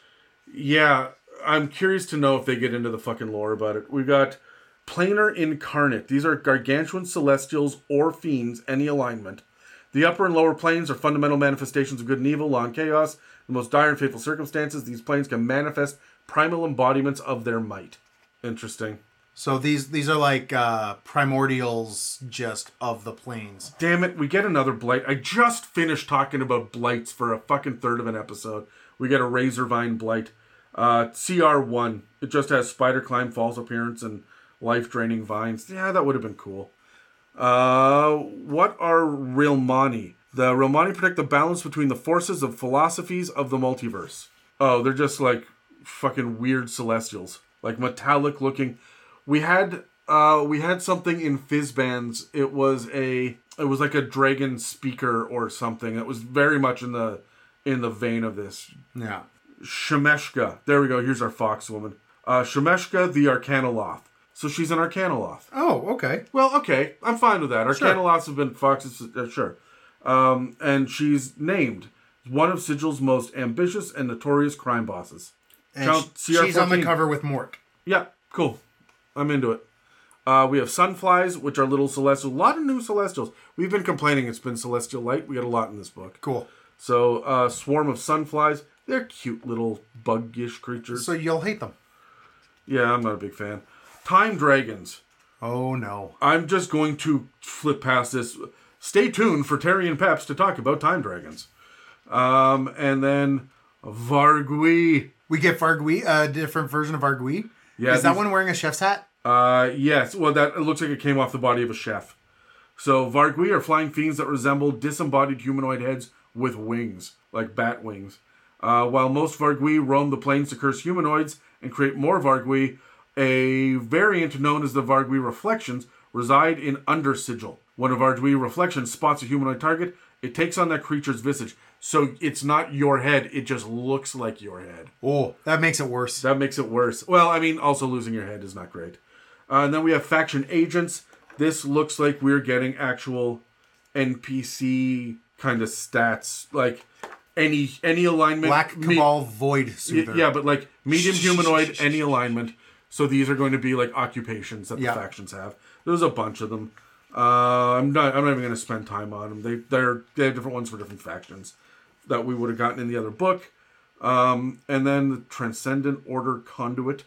Yeah, I'm curious to know if they get into the fucking lore about it. We've got planar incarnate. These are gargantuan celestials or fiends, any alignment. The upper and lower planes are fundamental manifestations of good and evil, law and chaos. In the most dire and fateful circumstances, these planes can manifest primal embodiments of their might. Interesting. So these these are like uh, primordials just of the planes. Damn it, we get another blight. I just finished talking about blights for a fucking third of an episode. We get a Razorvine blight. Uh, CR1. It just has spider climb, false appearance, and life draining vines. Yeah, that would have been cool. Uh, what are Rilmani? The Rilmani protect the balance between the forces of philosophies of the multiverse. Oh, they're just like fucking weird celestials, like metallic looking. We had uh we had something in Fizban's. It was a it was like a dragon speaker or something. It was very much in the in the vein of this. Yeah. Shemeshka. There we go. Here's our fox woman. Uh, Shemeshka the Arcanoloth. So she's an Arcanoloth. Oh, okay. Well, okay, I'm fine with that. Sure. Have been foxes, uh, sure. Um, and she's named one of Sigil's most ambitious and notorious crime bosses. And Count sh- she's on the cover with Morte. Yeah, cool. I'm into it. Uh, we have sunflies, which are little celestials. A lot of new celestials. We've been complaining it's been celestial light. We got a lot in this book. Cool. So, uh, swarm of sunflies. They're cute little buggish creatures. So you'll hate them. yeah, I'm not a big fan. Time dragons. Oh no. I'm just going to flip past this. Stay tuned for Terry and Peps to talk about time dragons. Um, and then Vargouille. We get Vargouille, a different version of Vargouille. Yeah, Is that these- one wearing a chef's hat? Uh, yes. Well, that it looks like it came off the body of a chef. So Vargouille are flying fiends that resemble disembodied humanoid heads with wings, like bat wings. Uh, while most Vargouille roam the plains to curse humanoids and create more Vargouille, a variant known as the Vargouille Reflections reside in Under Sigil. When a Vargouille Reflection spots a humanoid target, it takes on that creature's visage. So it's not your head; it just looks like your head. Oh, that makes it worse. That makes it worse. Well, I mean, also losing your head is not great. Uh, and then we have faction agents. This looks like we're getting actual NPC kind of stats, like any any alignment. Black me- Cabal Void Y- Soother. yeah, but like medium humanoid, any alignment. So these are going to be like occupations that the Yeah. factions have. There's a bunch of them. Uh, I'm not. I'm not even going to spend time on them. They they're they have different ones for different factions that we would have gotten in the other book. Um, and then the Transcendent Order Conduit.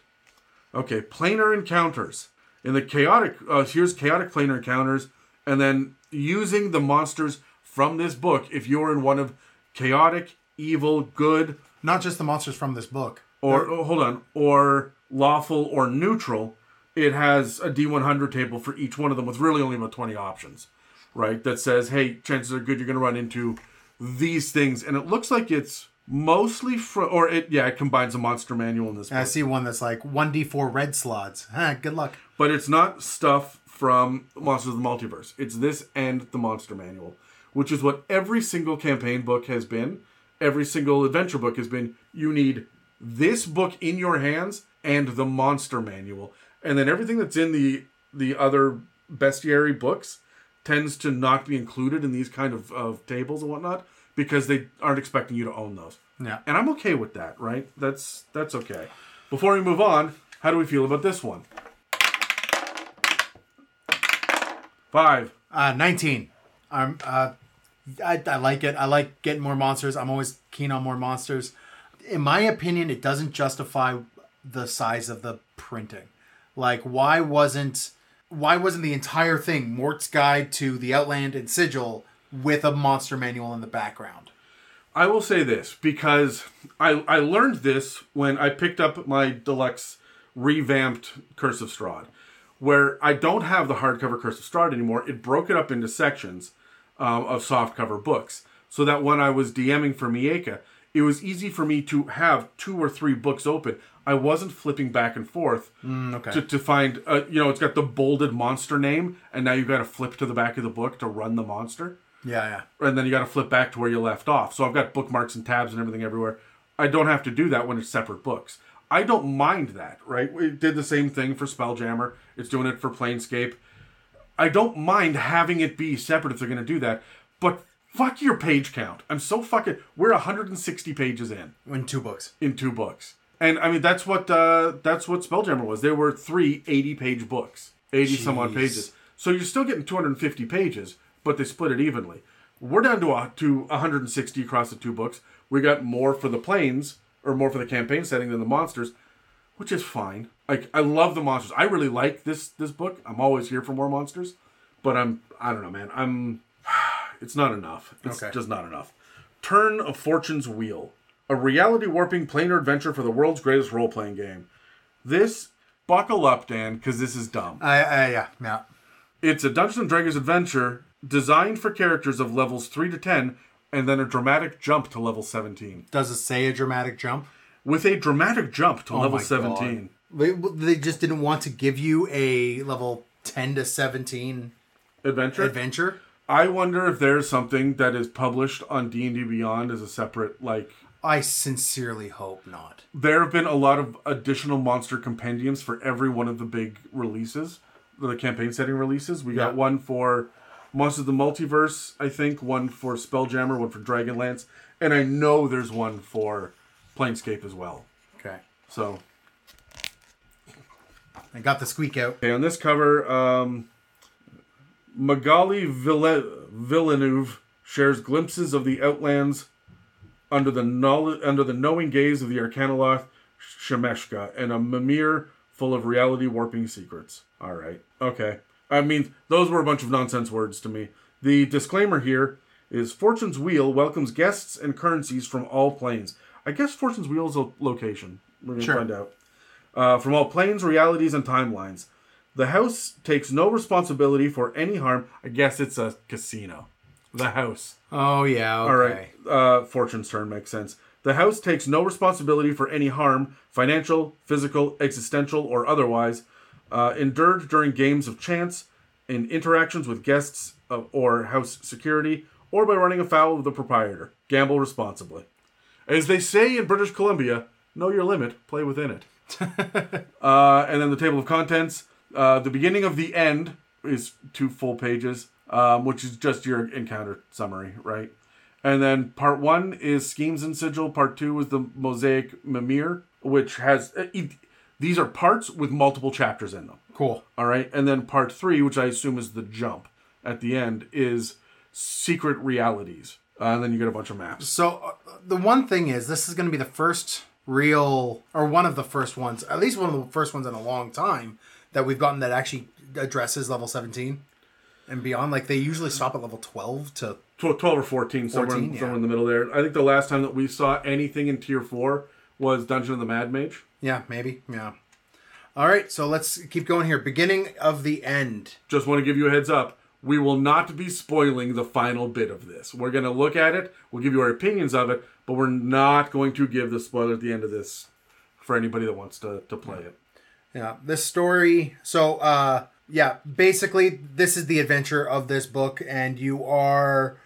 Okay, planar encounters. In the chaotic, uh, here's chaotic planar encounters, and then using the monsters from this book. If you're in one of chaotic, evil, good, Not just the monsters from this book. or oh, hold on, or lawful or neutral, it has a D100 table for each one of them with really only about 20 options, right? That says, hey, chances are good you're going to run into these things, and it looks like it's mostly from, or it, yeah, it combines a monster manual in this I book, see one that's like 1d4 red slots. Huh, good luck. but it's not stuff from Monsters of the Multiverse. It's this and the monster manual, which is what every single campaign book has been. Every single adventure book has been. You need this book in your hands and the monster manual, and then everything that's in the the other bestiary books tends to not be included in these kind of, of tables and whatnot because they aren't expecting you to own those. Yeah. And I'm okay with that, right? That's that's okay. Before we move on, how do we feel about this one? Five. Uh, 19. I'm, uh, I, I like it. I like getting more monsters. I'm always keen on more monsters. In my opinion, it doesn't justify the size of the printing. Like, why wasn't why wasn't the entire thing Morte's Guide to the Outland and Sigil with a monster manual in the background? I will say this because I I learned this when I picked up my deluxe revamped Curse of Strahd, where I don't have the hardcover Curse of Strahd anymore. It broke it up into sections um, of softcover books, so that when I was DMing for Mieka, it was easy for me to have two or three books open. I wasn't flipping back and forth okay. to, to find, uh, you know, it's got the bolded monster name, and now you've got to flip to the back of the book to run the monster Yeah, yeah. and then you got to flip back to where you left off. So I've got bookmarks and tabs and everything everywhere. I don't have to do that when it's separate books. I don't mind that, right? We did the same thing for Spelljammer. It's doing it for Planescape. I don't mind having it be separate if they're going to do that. But fuck your page count. I'm so fucking. We're 160 pages in In two books. in two books, and I mean that's what uh, that's what Spelljammer was. There were three 80 page books, 80 some odd pages. So you're still getting 250 pages, but they split it evenly. We're down to a, to 160 across the two books. We got more for the planes or more for the campaign setting than the monsters, which is fine. Like I love the monsters. I really like this this book. I'm always here for more monsters, but I'm I don't know, man. I'm it's not enough. It's Okay. just not enough. Turn of Fortune's Wheel, a reality warping planar adventure for the world's greatest role playing game. This buckle up, Dan, because this is dumb. I, I yeah, yeah. It's a Dungeons and Dragons adventure designed for characters of levels 3 to 10 and then a dramatic jump to level 17. Does it say a dramatic jump? With a dramatic jump to oh level 17. They, they just didn't want to give you a level 10 to 17 Adventure? adventure. I wonder if there's something that is published on D&D Beyond as a separate like I sincerely hope not. there have been a lot of additional monster compendiums for every one of the big releases, the campaign setting releases. We got Yeah. one for Monsters of the Multiverse, I think, one for Spelljammer, one for Dragonlance, and I know there's one for Planescape as well. Okay. So, I got the squeak out. okay, on this cover, um, Magali Ville- Villeneuve shares glimpses of the Outlands under the knowledge, under the knowing gaze of the Arcanoloth Shemeshka and a Mimir full of reality warping secrets. All right. Okay. I mean, those were a bunch of nonsense words to me. The disclaimer here is Fortune's Wheel welcomes guests and currencies from all planes. I guess Fortune's Wheel is a location. We're going to Sure. find out. Uh, from all planes, realities, and timelines. The house takes no responsibility for any harm. I guess it's a casino. The house. Oh, yeah. Okay. All right. Uh, Fortune's turn makes sense. The house takes no responsibility for any harm, financial, physical, existential, or otherwise, uh, endured during games of chance, in interactions with guests of, or house security, or by running afoul of the proprietor. Gamble responsibly. As they say in British Columbia, know your limit, play within it. uh, and then the table of contents. Uh, the beginning of the end is two full pages, um, which is just your encounter summary, right? And then part one is schemes and sigil. Part two is the mosaic mimir, which has uh, it- these are parts with multiple chapters in them. Cool. All right, and then part three, which I assume is the jump at the end, is secret realities. Uh, and then you get a bunch of maps. So uh, the one thing is, this is going to be the first real, or one of the first ones, at least one of the first ones in a long time that we've gotten that actually addresses level 17 and beyond. Like they usually stop at level 12 to. Tw- 12 or 14, somewhere, 14, in, yeah. somewhere in the middle there. I think the last time that we saw anything in tier four was Dungeon of the Mad Mage. Yeah, maybe. Yeah. All right, so let's keep going here. Beginning of the end. Just want to give you a heads up. We will not be spoiling the final bit of this. We're going to look at it, we'll give you our opinions of it, but we're not going to give the spoiler at the end of this for anybody that wants to, to play it. Yeah, this story. So, uh, yeah, basically, this is the adventure of this book, and you are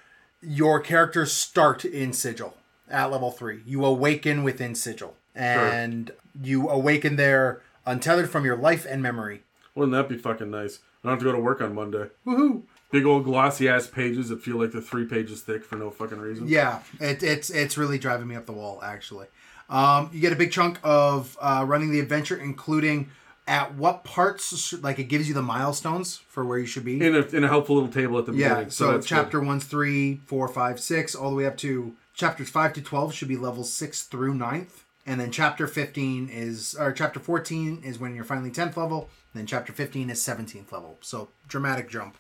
your characters start in Sigil at level three. You awaken within Sigil, and you awaken there untethered from your life and memory. Wouldn't that be fucking nice? I don't have to go to work on Monday. Woohoo! Big old glossy ass pages that feel like they're three pages thick for no fucking reason. Yeah, it, it's it's really driving me up the wall. Actually, um, you get a big chunk of uh, running the adventure, including at what parts, like it gives you the milestones for where you should be. In a, in a helpful little table at the Yeah, beginning. so, that's good. chapter one's three, four, five, six, all the way up to chapters five to twelve should be levels six through ninth, and then chapter 15 is or chapter 14 is when you're finally 10th level then chapter 15 is 17th level so dramatic jump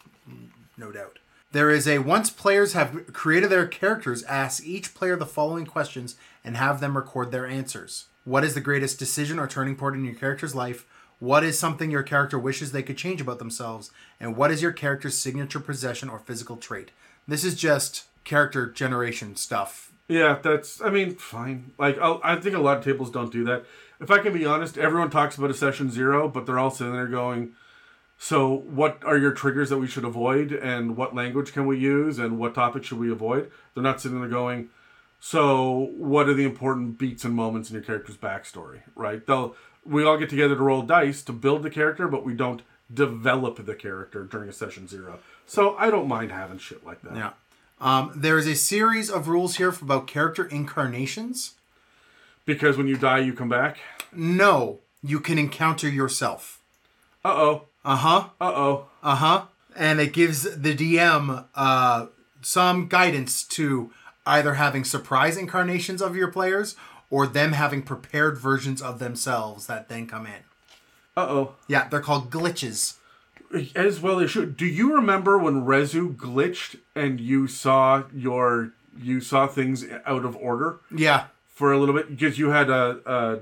no doubt there is a once players have created their characters ask each player the following questions and have them record their answers what is the greatest decision or turning point in your character's life what is something your character wishes they could change about themselves and what is your character's signature possession or physical trait this is just character generation stuff Yeah, that's. I mean, fine. Like, I'll, I think a lot of tables don't do that. If I can be honest, everyone talks about a session zero, but they're all sitting there going, "So, what are your triggers that we should avoid, and what language can we use, and what topics should we avoid?" They're not sitting there going, "So, what are the important beats and moments in your character's backstory?" Right? They'll. We all get together to roll dice to build the character, but we don't develop the character during a session zero. So I don't mind having shit like that. Yeah. Um, there is a series of rules here about character incarnations. Because when you die, you come back. No, you can encounter yourself. Uh oh. Uh huh. Uh oh. Uh huh. And it gives the DM uh, some guidance to either having surprise incarnations of your players or them having prepared versions of themselves that then come in. Uh oh. Yeah, they're called glitches. As well as should. Do you remember when Rezu glitched and you saw your you saw things out of order Yeah, for a little bit because you had a, a,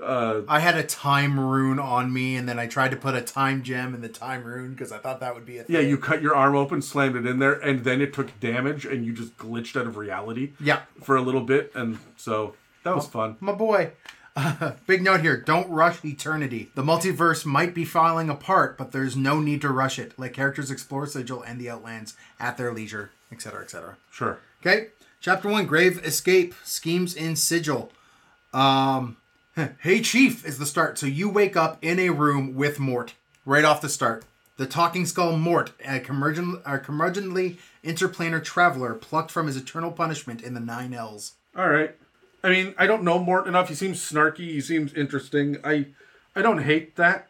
a I had a time rune on me, and then I tried to put a time gem in the time rune because I thought that would be a thing. yeah you cut your arm open, slammed it in there, and then it took damage and you just glitched out of reality. Yeah. For a little bit, and so that was fun. My boy. big note here don't rush eternity. The multiverse might be falling apart, but there's no need to rush it. Let characters explore Sigil and the Outlands at their leisure, etc., etc. Sure. Okay, chapter one Grave Escape Schemes in Sigil. Um, hey, Chief is the start. So you wake up in a room with Morte right off the start. The talking skull Morte, a, curmudgeon, a curmudgeonly interplanar traveler plucked from his eternal punishment in the Nine Hells. All right. I mean, I don't know Morte enough. He seems snarky. He seems interesting. I I don't hate that.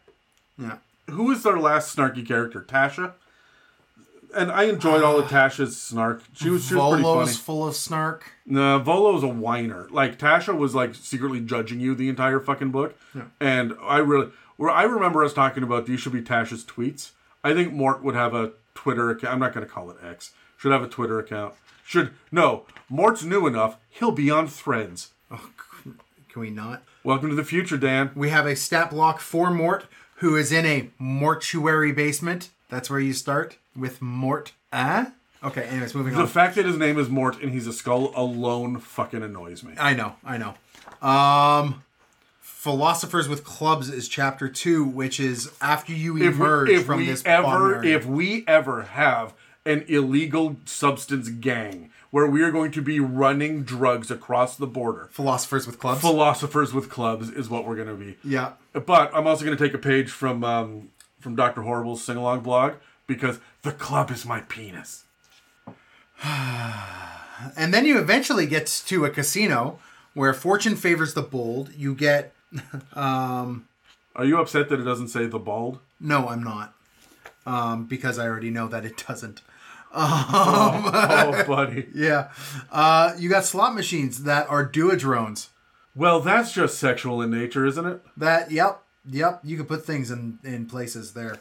Yeah. Who is their last snarky character? Tasha. And I enjoyed all of Tasha's snark. She was, she was pretty funny. Volo's full of snark. No, Volo's a whiner. Like Tasha was like secretly judging you the entire fucking book. Yeah. And I really, where I remember us talking about these should be Tasha's tweets. I think Morte would have a Twitter account. I'm not going to call it X. Should have a Twitter account. Should no. Morte's new enough. He'll be on Threads. Can we not? Welcome to the future, Dan. We have a stat block for Morte, who is in a mortuary basement. That's where you start with Morte. Ah? Okay, anyways, moving The on. The fact that his name is Morte and he's a skull alone fucking annoys me. I know, I know. Um, Philosophers with Clubs is chapter two, which is after you If emerge we, if from we this ever, area. if we ever have an illegal substance gang where we are going to be running drugs across the border, Philosophers with Clubs. philosophers with clubs is what we're going to be. yeah. But I'm also going to take a page from um, from Doctor Horrible's sing along blog because the club is my penis. And then you eventually get to a casino where fortune favors the bold. You get Are you upset that it doesn't say the bald? no, I'm not. Um, because I already know that it doesn't. oh, buddy. Yeah. Uh, you got slot machines that are duodrones. Well, that's just sexual in nature, isn't it? That, yep, yep. You can put things in, in places there.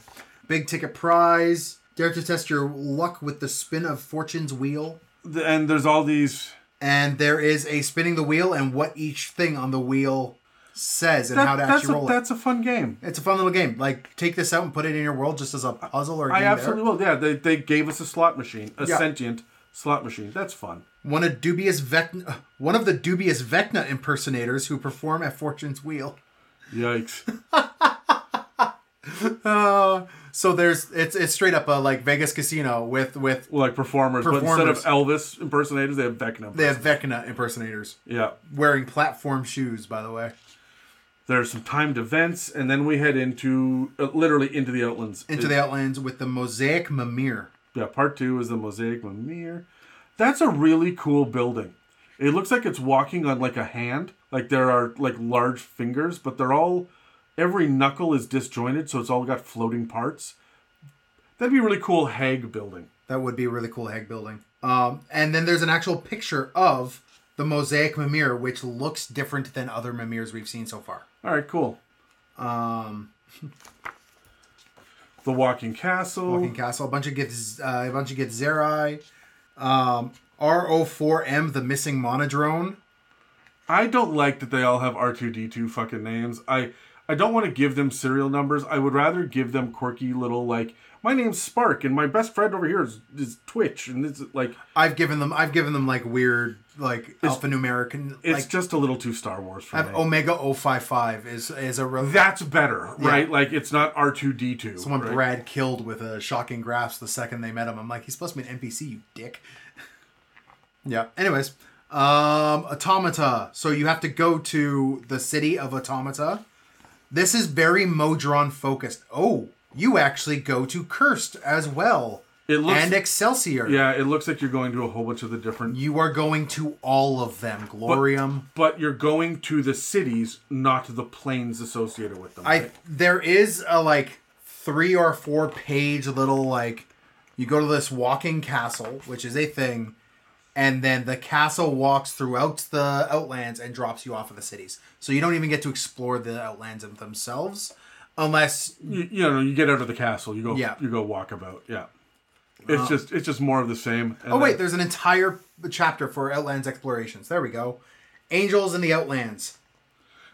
Big ticket prize. Dare to test your luck with the spin of Fortune's wheel. And there's all these. And there is a spinning the wheel and what each thing on the wheel says and That- how to actually a, roll it. that's a fun game. It's a fun little game. Like, take this out and put it in your world just as a puzzle or a I absolutely will. Yeah, they, they gave us a slot machine, a Yeah. sentient slot machine. That's fun. One of dubious Vecna, one of the dubious Vecna impersonators who perform at Fortune's wheel. Yikes. Uh, so there's it's it's straight up a like Vegas casino with with like performers, but instead of Elvis impersonators, they have Vecna. they have Vecna impersonators yeah. wearing platform shoes. By the way, There's some timed events, and then we head into uh, literally into the Outlands. into the Outlands with the Mosaic Mimir. Yeah, part two is the Mosaic Mimir. That's a really cool building. It looks like it's walking on like a hand. Like there are like large fingers, but they're all every knuckle is disjointed, so it's all got floating parts. That'd be a really cool hag building. That would be a really cool hag building. Um, and then there's an actual picture of the Mosaic Mimir, which looks different than other Mimirs we've seen so far. All right, cool. Um, The Walking Castle. Walking Castle, a bunch of gifts, uh, a bunch of Githzerai. Um, RO4M, the missing monodrone. I don't like that they all have R2D2 fucking names. I I don't want to give them serial numbers. I would rather give them quirky little like my name's Spark and my best friend over here is, is Twitch and it's like I've given them, I've given them like weird, like alphanumeric, and it's like just a little too Star Wars for me. Omega 055 is is a That's better, right? Like it's not R2D2. someone right? Brad killed with a shocking grasp the second they met him. I'm like, he's supposed to be an NPC, you dick. yeah. Anyways, um, Automata. So you have to go to the city of Automata. This is very Modron focused. Oh, you actually go to Curst as well. It looks- and Excelsior. Yeah, it looks like you're going to a whole bunch of the different You are going to all of them. Glorium. but you're going to the cities, not the planes associated with them. I right? there is a like three or four page little like you go to this walking castle, which is a thing, and then the castle walks throughout the outlands and drops you off of the cities. So you don't even get to explore the outlands themselves unless you, you know you get out of the castle you go Yeah. you go walk about yeah it's uh, just it's just more of the same And Oh wait, then- there's an entire chapter for Outlands explorations. There we go. Angels in the Outlands.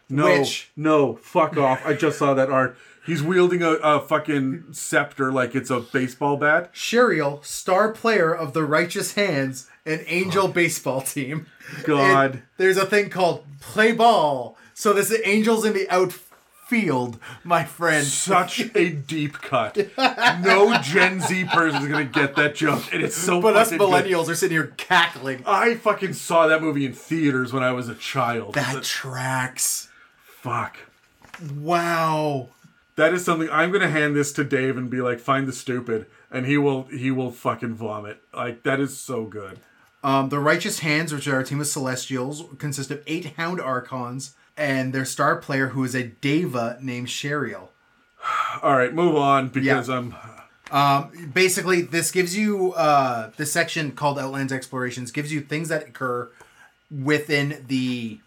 no which- no fuck off i just saw that art he's wielding a, a fucking scepter like it's a baseball bat Sherial, star player of the Righteous Hands, an angel baseball team. God. And there's a thing called play ball. So this is angels in the outfield, my friend. such a deep cut no gen z person is gonna get that joke and it's so But us fucking good. millennials are sitting here cackling. i fucking saw that movie in theaters when i was a child That tracks. fuck Wow. That is something I'm gonna hand this to Dave and be like, find the stupid, and he will he will fucking vomit. Like that is so good. Um, the Righteous Hands, which are a team of Celestials, consist of eight Hound Archons and their star player, who is a Deva named Sherial. All right, move on because I'm. basically this gives you uh this section called outlands explorations gives you things that occur within the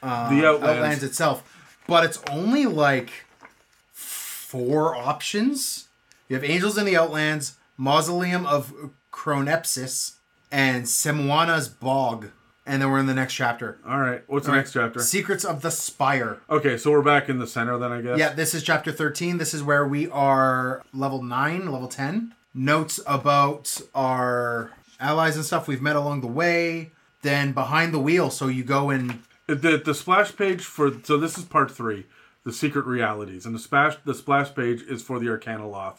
uh, the outlands, Outlands. itself but it's only like four options you have angels in the outlands mausoleum of chronepsis and Semuanya's bog and then we're in the next chapter All right, what's the next chapter? secrets of the spire Okay, so we're back in the center then, I guess. Yeah, this is chapter 13. This is where we are level 9, level 10. Notes about our allies and stuff we've met along the way. Then behind the wheel, so you go in. The the splash page for so this is part three, the secret realities, and the splash the splash page is for the Arcanaloth,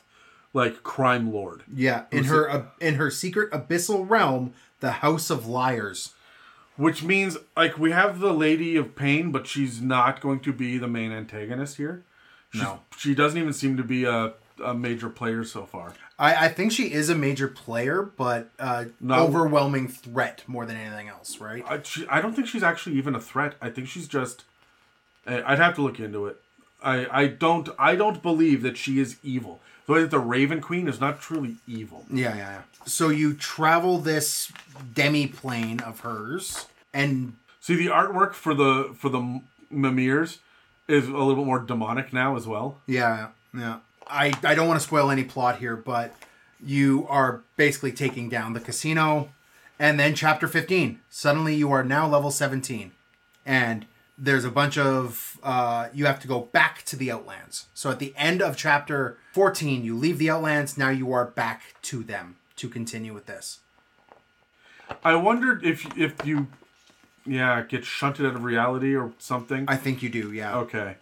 like crime lord. Yeah, in her uh, in her secret abyssal realm, the House of Liars. Which means like we have the Lady of Pain, but she's not going to be the main antagonist here. She's- No. she doesn't even seem to be a, a major player so far. I, I think she is a major player, but uh, No. overwhelming threat more than anything else, right? I, she, I don't think she's actually even a threat. I think she's just. I- I'd have to look into it. I, I don't I don't believe that she is evil. The way that the Raven Queen is not truly evil. Yeah, yeah, yeah. So you travel this demi plane of hers, and See the artwork for the for the M- Mimirs is a little bit more demonic now as well. Yeah, yeah. I, I don't want to spoil any plot here, but you are basically taking down the casino. And then chapter 15. Suddenly you are now level 17. And there's a bunch of. Uh, you have to go back to the Outlands. So at the end of chapter 14, you leave the Outlands. Now you are back to them to continue with this. I wondered if if you yeah get shunted out of reality or something. I think you do, yeah. okay,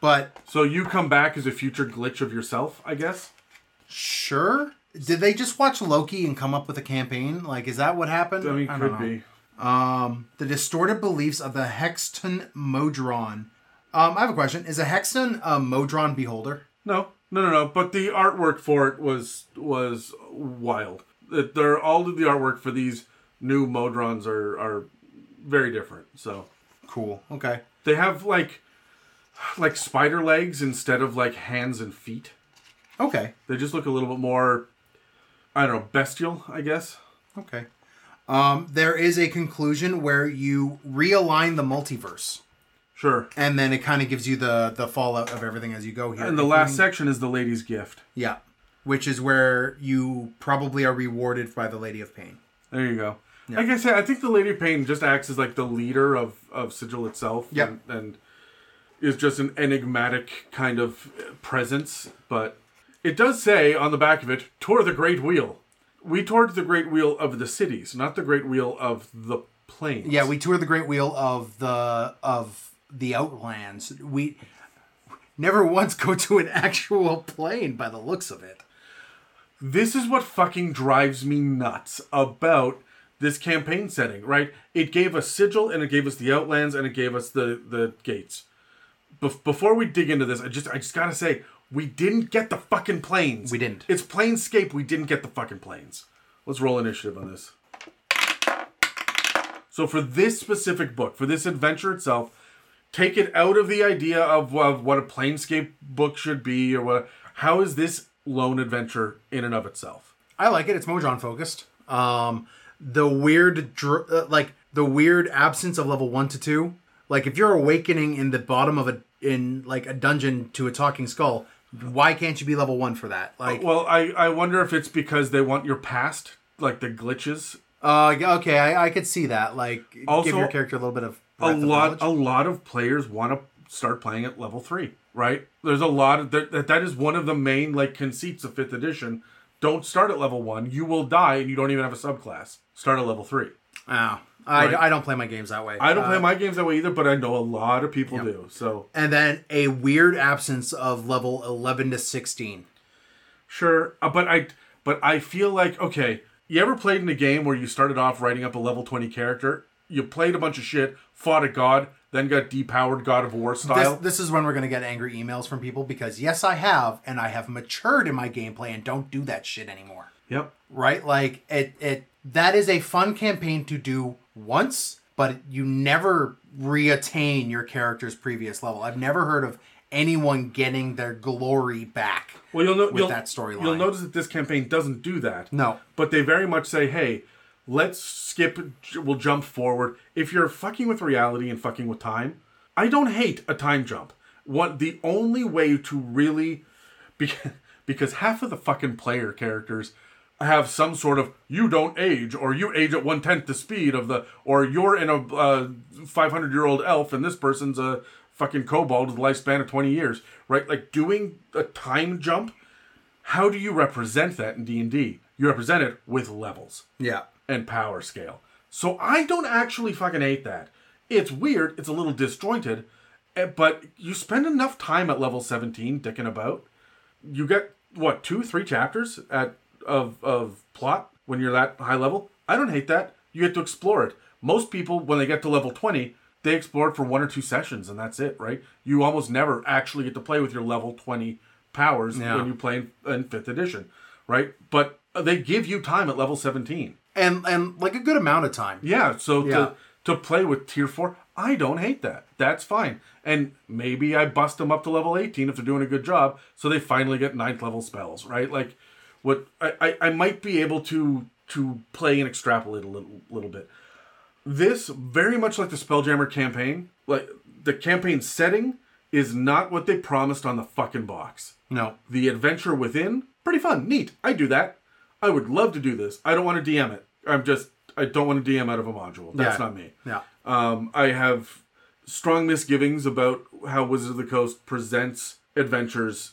But so you come back as a future glitch of yourself, I guess. sure. Did they just watch Loki and come up with a campaign? Like, is that what happened? I mean, don't could be. Um, the distorted beliefs of the Hexton Modron. Um, I have a question. Is a Hexton a Modron beholder? No, no, no, no. But the artwork for it was was wild. That they're all of the artwork for these new Modrons are are very different. So Cool. Okay. they have like like spider legs instead of like hands and feet. Okay. They just look a little bit more I don't know bestial, I guess. Okay. Um, there is a conclusion where you realign the multiverse, Sure. and then it kind of gives you the the fallout of everything as you go here. And the last section is the lady's gift. yeah, which is where you probably are rewarded by the Lady of Pain. There you go. Like I said, I think the Lady of Pain just acts as like the leader of, of Sigil itself. Yep. And, and is just an enigmatic kind of presence. But it does say on the back of it, tour the Great Wheel. We toured the Great Wheel of the cities, not the Great Wheel of the plains. Yeah, we toured the Great Wheel of the of the Outlands. We never once go to an actual plane by the looks of it. this is what fucking drives me nuts about this campaign setting, right? It gave us Sigil and it gave us the Outlands and it gave us the the gates. Bef- before we dig into this, I just I just gotta say we didn't get the fucking planes. We didn't. It's Planescape. We didn't get the fucking planes. Let's roll initiative on this. So for this specific book, for this adventure itself, take it out of the idea of, of what a Planescape book should be or what. How is this lone adventure in and of itself? I like it. It's Modron focused. Um, the weird, dr- uh, like the weird absence of level one to two. Like if you're awakening in the bottom of a in like a dungeon to a talking skull, why can't you be level one for that? Like, Well, I, I wonder if it's because they want your past, like the glitches. uh, okay, I, I could see that. Like, Also, give your character a little bit of A breadth of lot a lot of players want to start playing at level three, right? There's a lot of that. That that is one of the main like conceits of fifth edition. Don't start at level one. You will die, and you don't even have a subclass. Start at level three. Oh, I, Right. I don't play my games that way. I don't Uh, play my games that way either, but I know a lot of people do. So and then a weird absence of level 11 to 16 Sure, uh, but I but I feel like okay. You ever played in a game where you started off writing up a level twenty character? You played a bunch of shit, fought a god, then got depowered God of War this, style. this is when we're going to get angry emails from people because yes i have and i have matured in my gameplay and don't do that shit anymore yep. right like it it that is a fun campaign to do once but you never reattain your character's previous level i've never heard of anyone getting their glory back Well, you'll know with you'll, that storyline. You'll notice that this campaign doesn't do that. No. but they very much say, "Hey, let's skip. We'll jump forward." If you're fucking with reality and fucking with time, I don't hate a time jump. What the only way to really, because because half of the fucking player characters have some sort of you don't age or you age at one tenth the speed of the or you're in a uh, 500 year old elf and this person's a fucking kobold with a lifespan of 20 years right? Like doing a time jump how do you represent that in d&d you represent it with levels. Yeah. And power scale. So i don't actually fucking hate that. It's weird it's a little disjointed eh, but you spend enough time at level 17 dicking about. You get what two three chapters at of of plot when you're that high level i don't hate that you get to explore it most people when they get to level 20 they explore it for one or two sessions and that's it right you almost never actually get to play with your level 20 powers Yeah. when you play in, in fifth edition right but they give you time at level 17 and and like a good amount of time yeah, so Yeah. to to play with tier four, I don't hate that. That's fine. And maybe I bust them up to level eighteen if they're doing a good job, so they finally get ninth level spells, right? Like what I, I, I might be able to to play and extrapolate a little little bit. This very much like the Spelljammer campaign, like the campaign setting is not what they promised on the fucking box. no The adventure within, pretty fun, neat. I do that. I would love to do this. I don't want to DM it. I'm just I don't want to DM out of a module. That's Yeah. not me. yeah Um, I have strong misgivings about how Wizards of the Coast presents adventures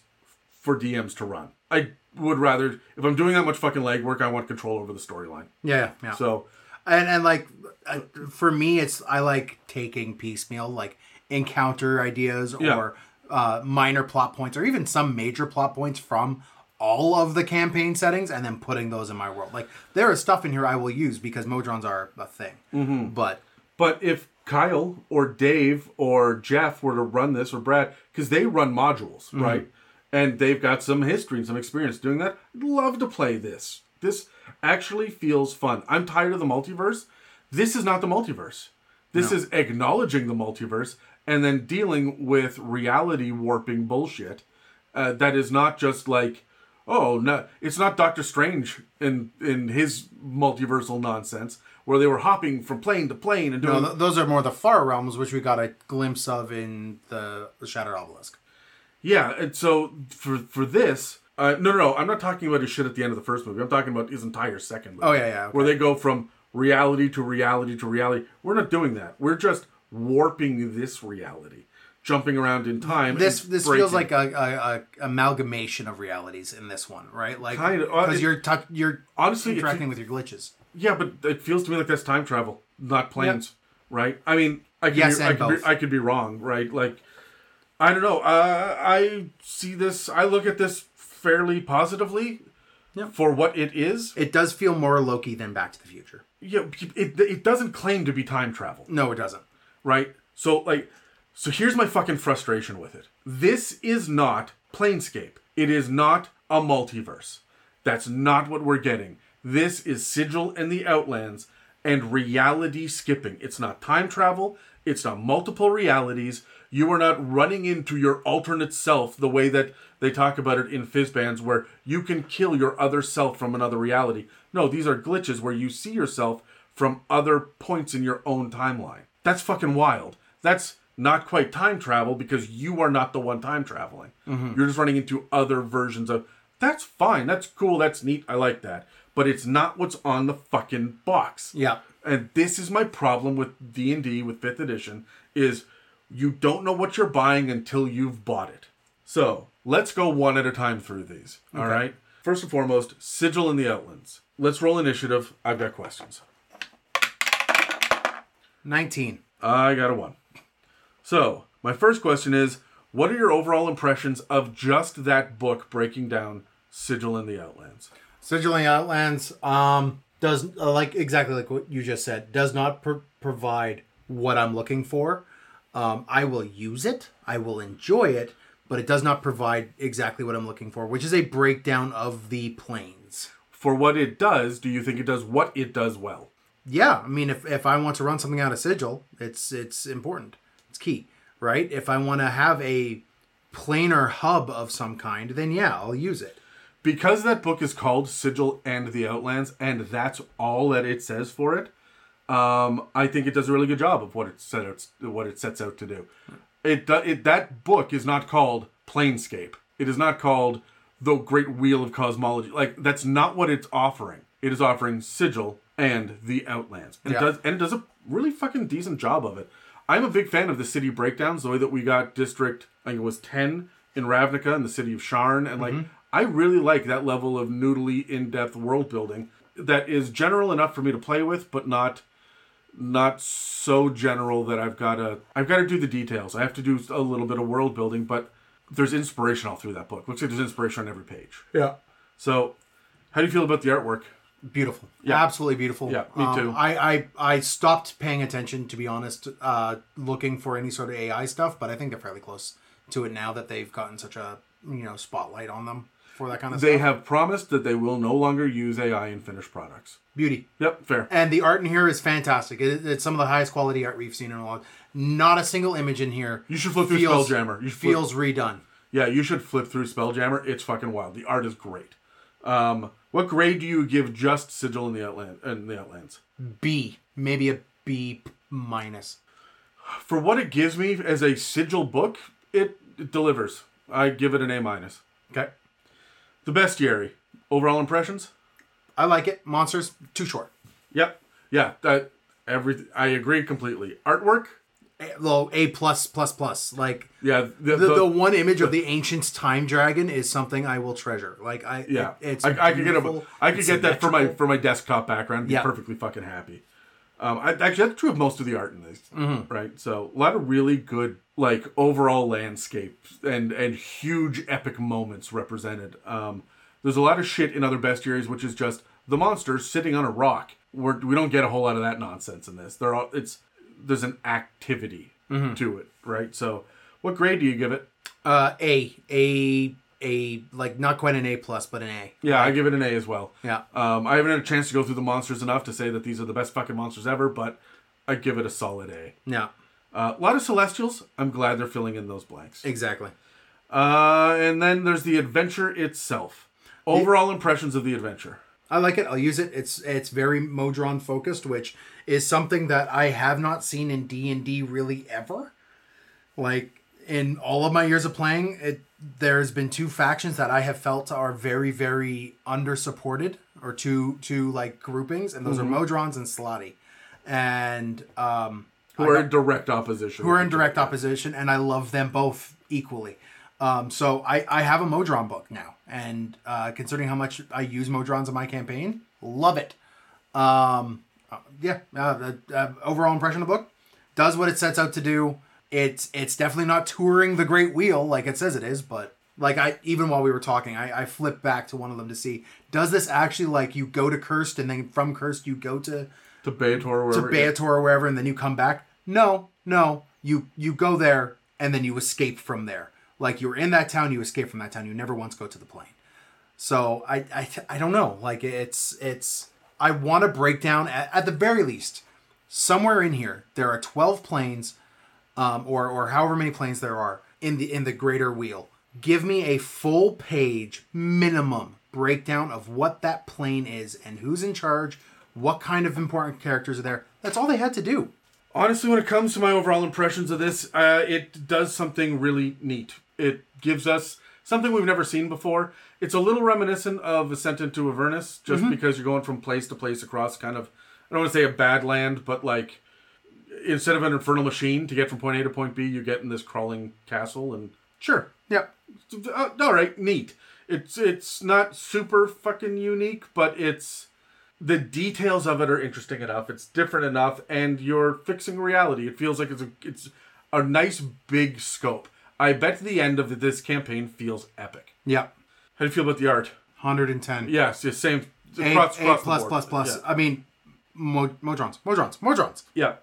for DMs to run. I would rather, if I'm doing that much fucking legwork, I want control over the storyline. yeah yeah So, and and like uh, for me it's i like taking piecemeal like encounter ideas Yeah. or uh, minor plot points or even some major plot points from all of the campaign settings and then putting those in my world like there is stuff in here i will use because modrons are a thing mm-hmm. but but if Kyle or Dave or Jeff were to run this or Brad, because they run modules, right? And they've got some history and some experience doing that. I'd love to play this. This actually feels fun. I'm tired of the multiverse. This is not the multiverse. This is acknowledging the multiverse and then dealing with reality warping bullshit uh, that is not just like, oh, no, it's not Doctor Strange in in his multiversal nonsense where they were hopping from plane to plane and doing. No, th- those are more the far realms, which we got a glimpse of in the, the Shattered Obelisk. Yeah, and so for for this, uh, no, no, no, I'm not talking about his shit at the end of the first movie. I'm talking about his entire second movie. Oh, yeah, yeah, okay. Where they go from reality to reality to reality. We're not doing that. We're just warping this reality, jumping around in time. This this breaking- feels like a, a, a amalgamation of realities in this one, right? Like Kind of, uh, because it- you're tou- you're honestly interacting with your glitches. Yeah, but it feels to me like that's time travel, not planes, right? I mean, I could Yes, be, I could be, I could be wrong, right? Like, I don't know. Uh, I see this. I look at this fairly positively Yeah. for what it is. It does feel more Loki than Back to the Future. Yeah, it it doesn't claim to be time travel, No, it doesn't. right? So like, so here's my fucking frustration with it. This is not Planescape. It is not a multiverse. That's not what we're getting. This is Sigil and the Outlands and reality skipping. It's not time travel. It's not multiple realities. You are not running into your alternate self the way that they talk about it in Fizban's, where you can kill your other self from another reality. No, these are glitches where you see yourself from other points in your own timeline. That's fucking wild. That's not quite time travel because you are not the one time traveling. Mm-hmm. You're just running into other versions of. That's fine. That's cool. That's neat. I like that. But it's not what's on the fucking box. Yeah. And this is my problem with D and D with fifth edition is you don't know what you're buying until you've bought it. So let's go one at a time through these. All right. First and foremost, Sigil in the Outlands. Let's roll initiative. I've got questions. Nineteen. I got a one. So, my first question is what are your overall impressions of just that book breaking down Sigil in the Outlands? Sigilling Outlands um, does uh, like exactly like what you just said. Does not pr- provide what I'm looking for. Um, I will use it. I will enjoy it, but it does not provide exactly what I'm looking for, which is a breakdown of the planes. For what it does, do you think it does what it does well? Yeah, I mean, if, if I want to run something out of Sigil, it's it's important. It's key, right? If I want to have a planar hub of some kind, then yeah, I'll use it. Because that book is called Sigil and the Outlands, and that's all that it says for it. Um, I think it does a really good job of what it set out, what it sets out to do. It, it that book is not called Planescape. It is not called the Great Wheel of Cosmology. Like that's not what it's offering. It is offering Sigil and the Outlands, and Yeah. it does and it does a really fucking decent job of it. I'm a big fan of the city breakdowns, the way that we got District, I think it was ten in Ravnica and the city of Sharn, and like I really like that level of noodly, in-depth world building that is general enough for me to play with, but not not so general that I've got to I've got to do the details. I have to do a little bit of world building, but there's inspiration all through that book. Looks like there's inspiration on every page. Yeah. So, how do you feel about the artwork? Beautiful. Yeah. Absolutely beautiful. Yeah, me Um, too. I, I I stopped paying attention, to be honest, uh, looking for any sort of AI stuff, but I think they're fairly close to it now that they've gotten such a you know spotlight on them for that kind of They stuff. have promised that they will no longer use AI in finished products. Beauty. Yep, fair. And the art in here is fantastic. It, it's some of the highest quality art we've seen in a while. Not a single image in here. You should flip through feels, Spelljammer. You should flip- feels redone. Yeah, you should flip through Spelljammer. It's fucking wild. The art is great. Um, what grade do you give just Sigil in the Outland in the Outlands? B, maybe a B minus. For what it gives me as a Sigil book, it, it delivers. I give it an A minus. Okay. The bestiary. Overall impressions? I like it. Monsters too short. Yep. Yeah. That every I agree completely. Artwork. A, well, A plus plus plus. Like Yeah. The, the, the- the one image of the ancient time dragon is something I will treasure. Like I, yeah. it- it's I, I could get a, I could get that for my for my desktop background. Be Yeah. perfectly fucking happy. Um, I, actually, that's true of most of the art in this, Mm-hmm. right? So a lot of really good, like overall landscapes and and huge epic moments represented. Um, there's a lot of shit in other bestiaries, which is just the monsters sitting on a rock. We're, we don't get a whole lot of that nonsense in this. There are it's there's an activity Mm-hmm. to it, right? So, what grade do you give it? Uh, A a a like not quite an A plus, but an A. Yeah, I give it an A as well. Yeah. Um, I haven't had a chance to go through the monsters enough to say that these are the best fucking monsters ever, but I give it a solid A. Yeah. Uh, a lot of Celestials. I'm glad they're filling in those blanks. Exactly. Uh, and then there's the adventure itself. Overall impressions of the adventure. I like it. I'll use it. It's it's very Modron focused, which is something that I have not seen in D and D really ever. Like in all of my years of playing, it there's been two factions that I have felt are very very under supported, or two two like groupings, and those are Modrons and Slaadi, and um, Who are in direct opposition. who are in direct opposition, and I love them both equally. Um, so I, I have a Modron book now, and uh, considering how much I use Modrons in my campaign, love it. Um, uh, yeah, uh, the uh, overall impression of the book does what it sets out to do. It's it's definitely not touring the Great Wheel like it says it is, but like I even while we were talking, I, I flipped back to one of them to see does this actually like you go to Curst and then from Curst you go to to Baator or to wherever. Baator or wherever, and then you come back. No, no, you you go there and then you escape from there. Like you were in that town, you escape from that town. You never once go to the plane. So I I, I don't know. Like it's it's I want to break down at, at the very least somewhere in here there are twelve planes, um, or or however many planes there are in the in the greater wheel. Give me a full page minimum breakdown of what that plane is and who's in charge, what kind of important characters are there. That's all they had to do. Honestly, when it comes to my overall impressions of this, uh, it does something really neat. It gives us something we've never seen before. It's a little reminiscent of Ascent into Avernus, just Mm-hmm. because you're going from place to place across kind of, I don't want to say a bad land, but like instead of an infernal machine to get from point A to point B, you get in this crawling castle and Sure. Yep. uh, all right, neat. It's it's not super fucking unique, but it's the details of it are interesting enough. It's different enough, and you're fixing reality. It feels like it's a it's a nice big scope. I bet the end of this campaign feels epic. Yep. How do you feel about the art? 110. Yes, yeah, same. A, across- A across the plus board. plus plus. Yeah. I mean, Mo, Modrons, Modrons, Modrons. yeah.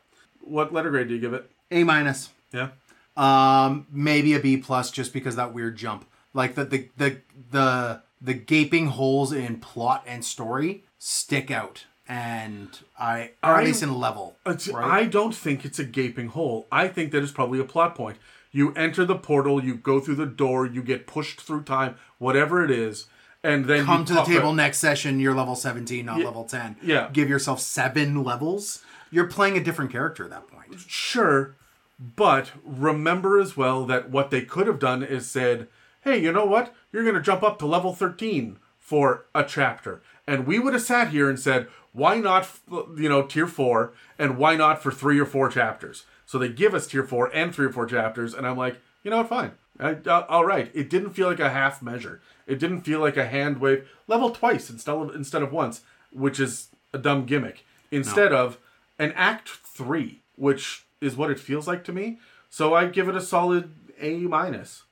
What letter grade do you give it? A minus. Yeah. Um, maybe a B plus, just because that weird jump. Like the the the the the gaping holes in plot and story stick out, and I, or I- at least in level. Right? I don't think it's a gaping hole. I think that is probably a plot point. You enter the portal, you go through the door, you get pushed through time, whatever it is, and then Come to the table out. next session. You're level 17, not level 10. yeah. Give yourself seven levels. You're playing a different character at that point. Sure, but remember as well that what they could have done is said, "Hey, you know what? You're going to jump up to level 13 for a chapter." And we would have sat here and said, "Why not, you know, tier 4 and why not for 3 or 4 chapters?" So they give us tier 4 and 3 or 4 chapters and I'm like, "You know what? Fine. I, uh, all right." It didn't feel like a half measure. It didn't feel like a hand wave level twice instead of instead of once, which is a dumb gimmick. Instead of an act 3, which is what it feels like to me. So I give it a solid A minus.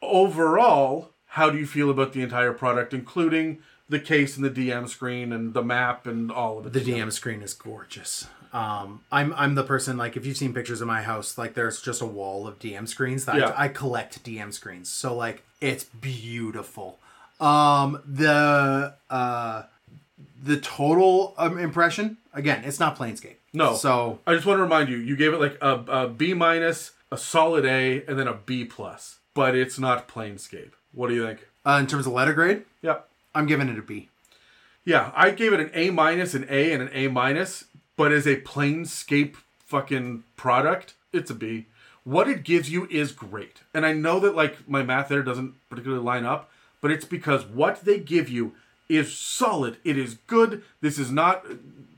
Overall, how do you feel about the entire product, including the case and the DM screen and the map and all of it? The DM screen is gorgeous. Um, I'm I'm the person like if you've seen pictures of my house, like there's just a wall of DM screens that Yeah. I, I collect DM screens. So like it's beautiful. Um, the uh, the total um, impression again, it's not Planescape. No. So I just want to remind you, you gave it like a, a B minus, a solid A, and then a B plus. But it's not Planescape. What do you think? uh, in terms of letter grade, Yep. I'm giving it a B. Yeah, I gave it an A minus, an A, and an A minus. But as a Planescape fucking product, it's a B. What it gives you is great, and I know that like my math there doesn't particularly line up, but it's because what they give you is solid. It is good. This is not uh,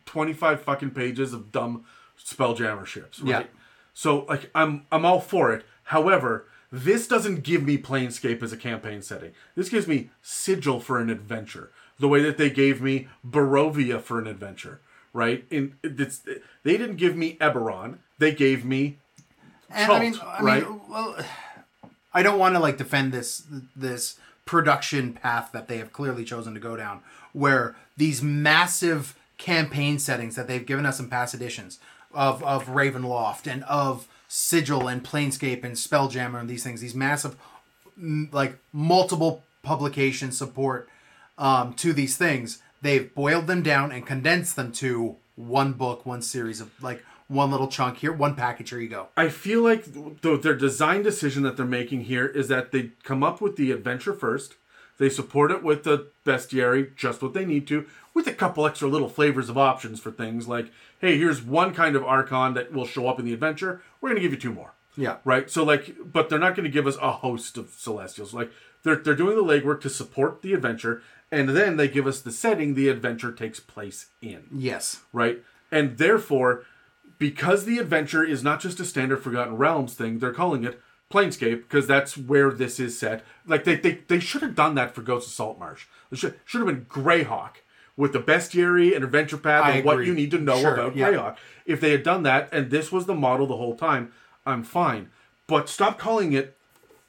twenty-five fucking pages of dumb spelljammer ships, right? Yeah. So like I'm I'm all for it. However, this doesn't give me Planescape as a campaign setting. This gives me Sigil for an adventure. The way that they gave me Barovia for an adventure, right? In it's they didn't give me Eberron. They gave me And I mean, I right? mean, well, I don't want to like defend this this production path that they have clearly chosen to go down, where these massive campaign settings that they've given us in past editions of of Ravenloft and of Sigil and Planescape and Spelljammer and these things, these massive like multiple publication support um, to these things, they've boiled them down and condensed them to one book, one series of like one little chunk here, one package. Here you go. I feel like th- their design decision that they're making here is that they come up with the adventure first, They support it with the bestiary, just what they need to, with a couple extra little flavors of options for things like, hey, here's one kind of Archon that will show up in the adventure. We're going to give you two more. Yeah. Right? So, like, but they're not going to give us a host of Celestials. Like, they're, they're doing the legwork to support the adventure, and then they give us the setting the adventure takes place in Yes. right? And therefore, because the adventure is not just a standard Forgotten Realms thing, they're calling it Planescape because that's where this is set. Like they they, they should have done that for Ghosts of Saltmarsh. It should should have been Greyhawk with the bestiary and adventure path I and what you need to know Sure, about yeah. Greyhawk. If they had done that and this was the model the whole time, I'm fine. But stop calling it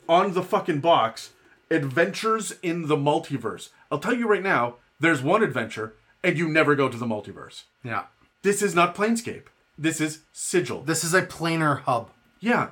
on the fucking box Adventures in the Multiverse. I'll tell you right now, there's one adventure and you never go to the multiverse. Yeah. This is not Planescape. This is Sigil. This is a planar hub. yeah.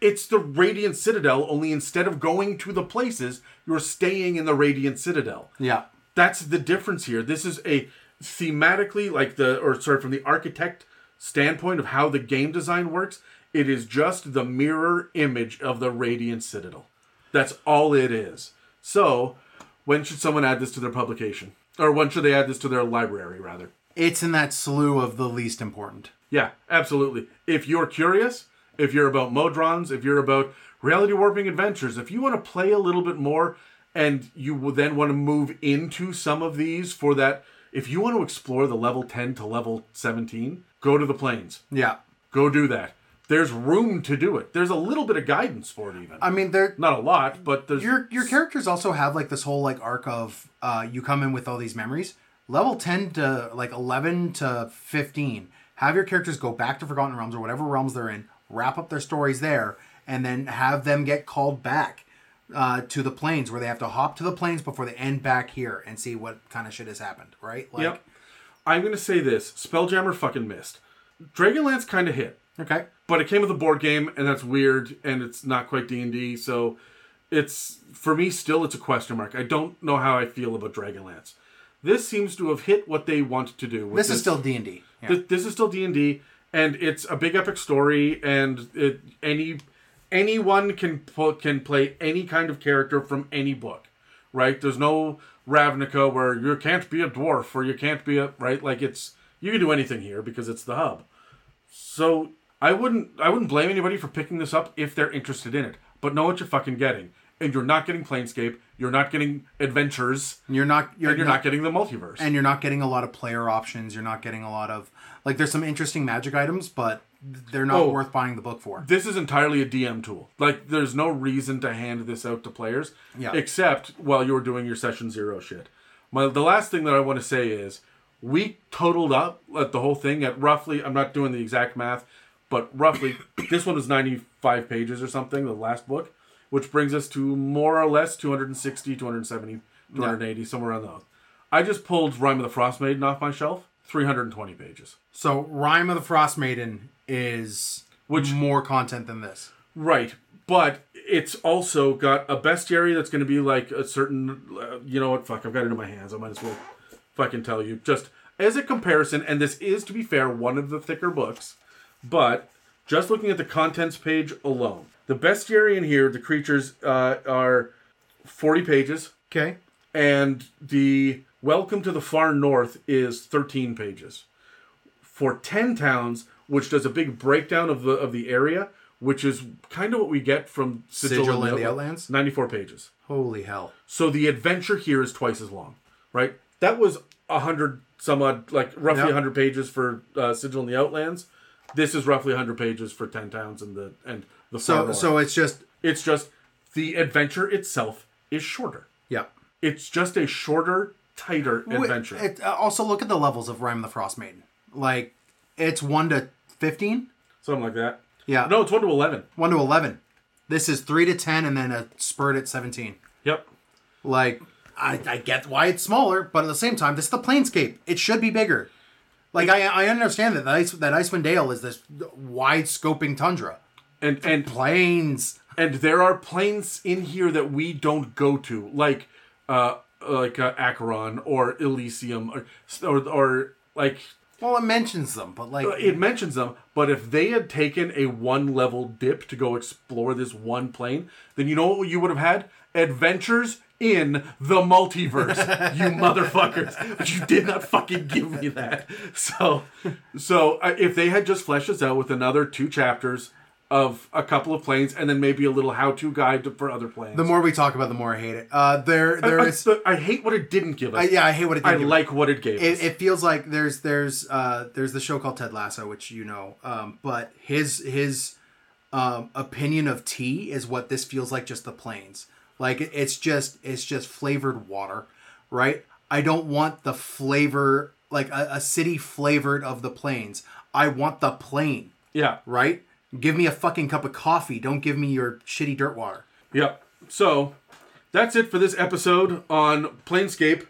It's the Radiant Citadel, only instead of going to the places, you're staying in the Radiant Citadel. Yeah. That's the difference here. This is a thematically, like the, or sorry, from the architect standpoint of how the game design works, it is just the mirror image of the Radiant Citadel. That's all it is. So, when should someone add this to their publication? Or when should they add this to their library, rather? It's in that slew of the least important. Yeah, absolutely. If you're curious, if you're about Modrons, if you're about reality warping adventures, if you want to play a little bit more and you will then want to move into some of these for that, if you want to explore the level 10 to level 17, go to the plains. Yeah. Go do that. There's room to do it. There's a little bit of guidance for it, even. I mean, they're Not a lot, but there's. your your characters also have like this whole like arc of uh you come in with all these memories level 10 to like 11 to 15 have your characters go back to forgotten realms or whatever realms they're in wrap up their stories there and then have them get called back uh, to the plains where they have to hop to the plains before they end back here and see what kind of shit has happened right like Yep. I'm going to say this Spelljammer fucking missed. Dragonlance kind of hit. okay but it came with a board game and that's weird and it's not quite d&d so it's for me still it's a question mark i don't know how i feel about dragonlance this seems to have hit what they want to do with this is still d&d this is still d&d and it's a big epic story and it, any anyone can put, can play any kind of character from any book right there's no ravnica where you can't be a dwarf or you can't be a right like it's you can do anything here because it's the hub so I wouldn't I wouldn't blame anybody for picking this up if they're interested in it. But know what you're fucking getting. And you're not getting Planescape, you're not getting adventures, you're not you're, and you're not, getting the multiverse. and you're not getting a lot of player options you're not getting a lot of like there's some interesting magic items but they're not Oh. worth buying the book for this is entirely a DM tool. Like there's no reason to hand this out to players Yeah. except while you're doing your session zero shit. My the last thing that I want to say is we totaled up at the whole thing at roughly I'm not doing the exact math, but roughly this one was 95 pages or something, the last book, which brings us to more or less 260, 270, 280, somewhere around those. I just pulled Rime of the Frostmaiden off my shelf, 320 pages. So Rime of the Frostmaiden is Which- more content than this. Right, but it's also got a bestiary that's going to be like a certain. Uh, you know what? Fuck, I've got it in my hands. I might as well fucking tell you. Just as a comparison, and this is, to be fair, one of the thicker books, but just looking at the contents page alone, the bestiary in here, the creatures uh, are 40 pages, Okay. and the Welcome to the Far North is 13 pages. For 10 towns, which does a big breakdown of the of the area, which is kind of what we get from Sigil, Sigil and the Outlands? 94 pages. Holy hell. So the adventure here is twice as long, right? That was a hundred some odd, like roughly a Yep. hundred pages for uh, Sigil and the Outlands. This is roughly hundred pages for ten towns and the and the So North. so it's just it's just the adventure itself is shorter. yeah. It's just a shorter, tighter adventure. It, uh, also look at the levels of Rime of the Frostmaiden. Like it's 1 to 15? Something like that. Yeah. No, it's one to eleven. 1 to 11. This is 3 to 10 and then a spurt at 17. Yep. Like I, I get why it's smaller, but at the same time, this is the Planescape. It should be bigger. Like I, I understand that the Ice, that Icewind Dale is this wide scoping tundra. And and Plains. and there are planes in here that we don't go to, like uh like uh, Acheron or Elysium or or, or like Well, it mentions them, but like it mentions them. But if they had taken a one level dip to go explore this one plane, then you know what you would have had? Adventures in the multiverse, you motherfuckers. But you did not fucking give me that. So, so uh, if they had just fleshed this out with another two chapters of a couple of planes and then maybe a little how-to guide to, for other planes. The more we talk about, it, the more I hate it. Uh, there, there I, is. I, I hate what it didn't give us. I, yeah, I hate what it. I did give us. like what it gave us. It, it feels like there's there's uh there's the show called Ted Lasso, which you know, um, but his his um opinion of tea is what this feels like. Just the planes, like it- it's just it's just flavored water, right? I don't want the flavor like a, a city flavored of the plains. I want the plane, yeah. right? Give me a fucking cup of coffee. Don't give me your shitty dirt water. Yep. So that's it for this episode on Planescape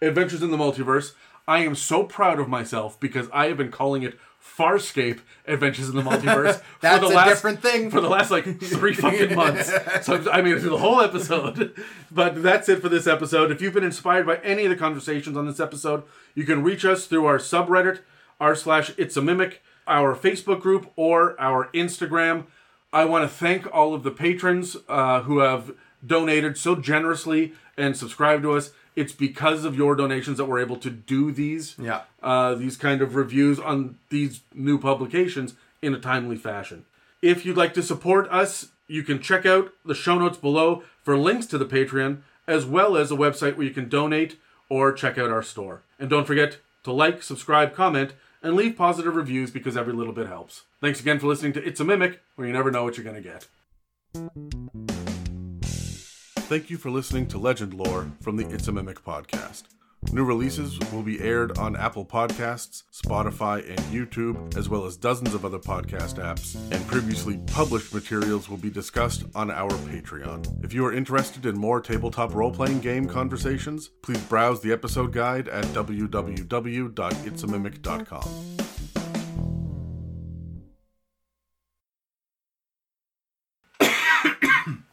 Adventures in the Multiverse. I am so proud of myself because I have been calling it Farscape Adventures in the Multiverse That's for the a last, different thing. for the last like three fucking months. So I mean, through the whole episode. But that's it for this episode. If you've been inspired by any of the conversations on this episode, you can reach us through our subreddit r slash It's a Mimic, our Facebook group, or our Instagram. I want to thank all of the patrons uh, who have donated so generously and subscribed to us. It's because of your donations that we're able to do these Yeah. uh, these kind of reviews on these new publications in a timely fashion. If you'd like to support us, you can check out the show notes below for links to the Patreon, as well as a website where you can donate or check out our store. And don't forget to like, subscribe, comment, and leave positive reviews because every little bit helps. Thanks again for listening to It's a Mimic, where you never know what you're going to get. Thank you for listening to Legend Lore from the It's a Mimic podcast. New releases will be aired on Apple Podcasts, Spotify, and YouTube, as well as dozens of other podcast apps, and previously published materials will be discussed on our Patreon. If you are interested in more tabletop role playing game conversations, please browse the episode guide at www.itsamimic.com.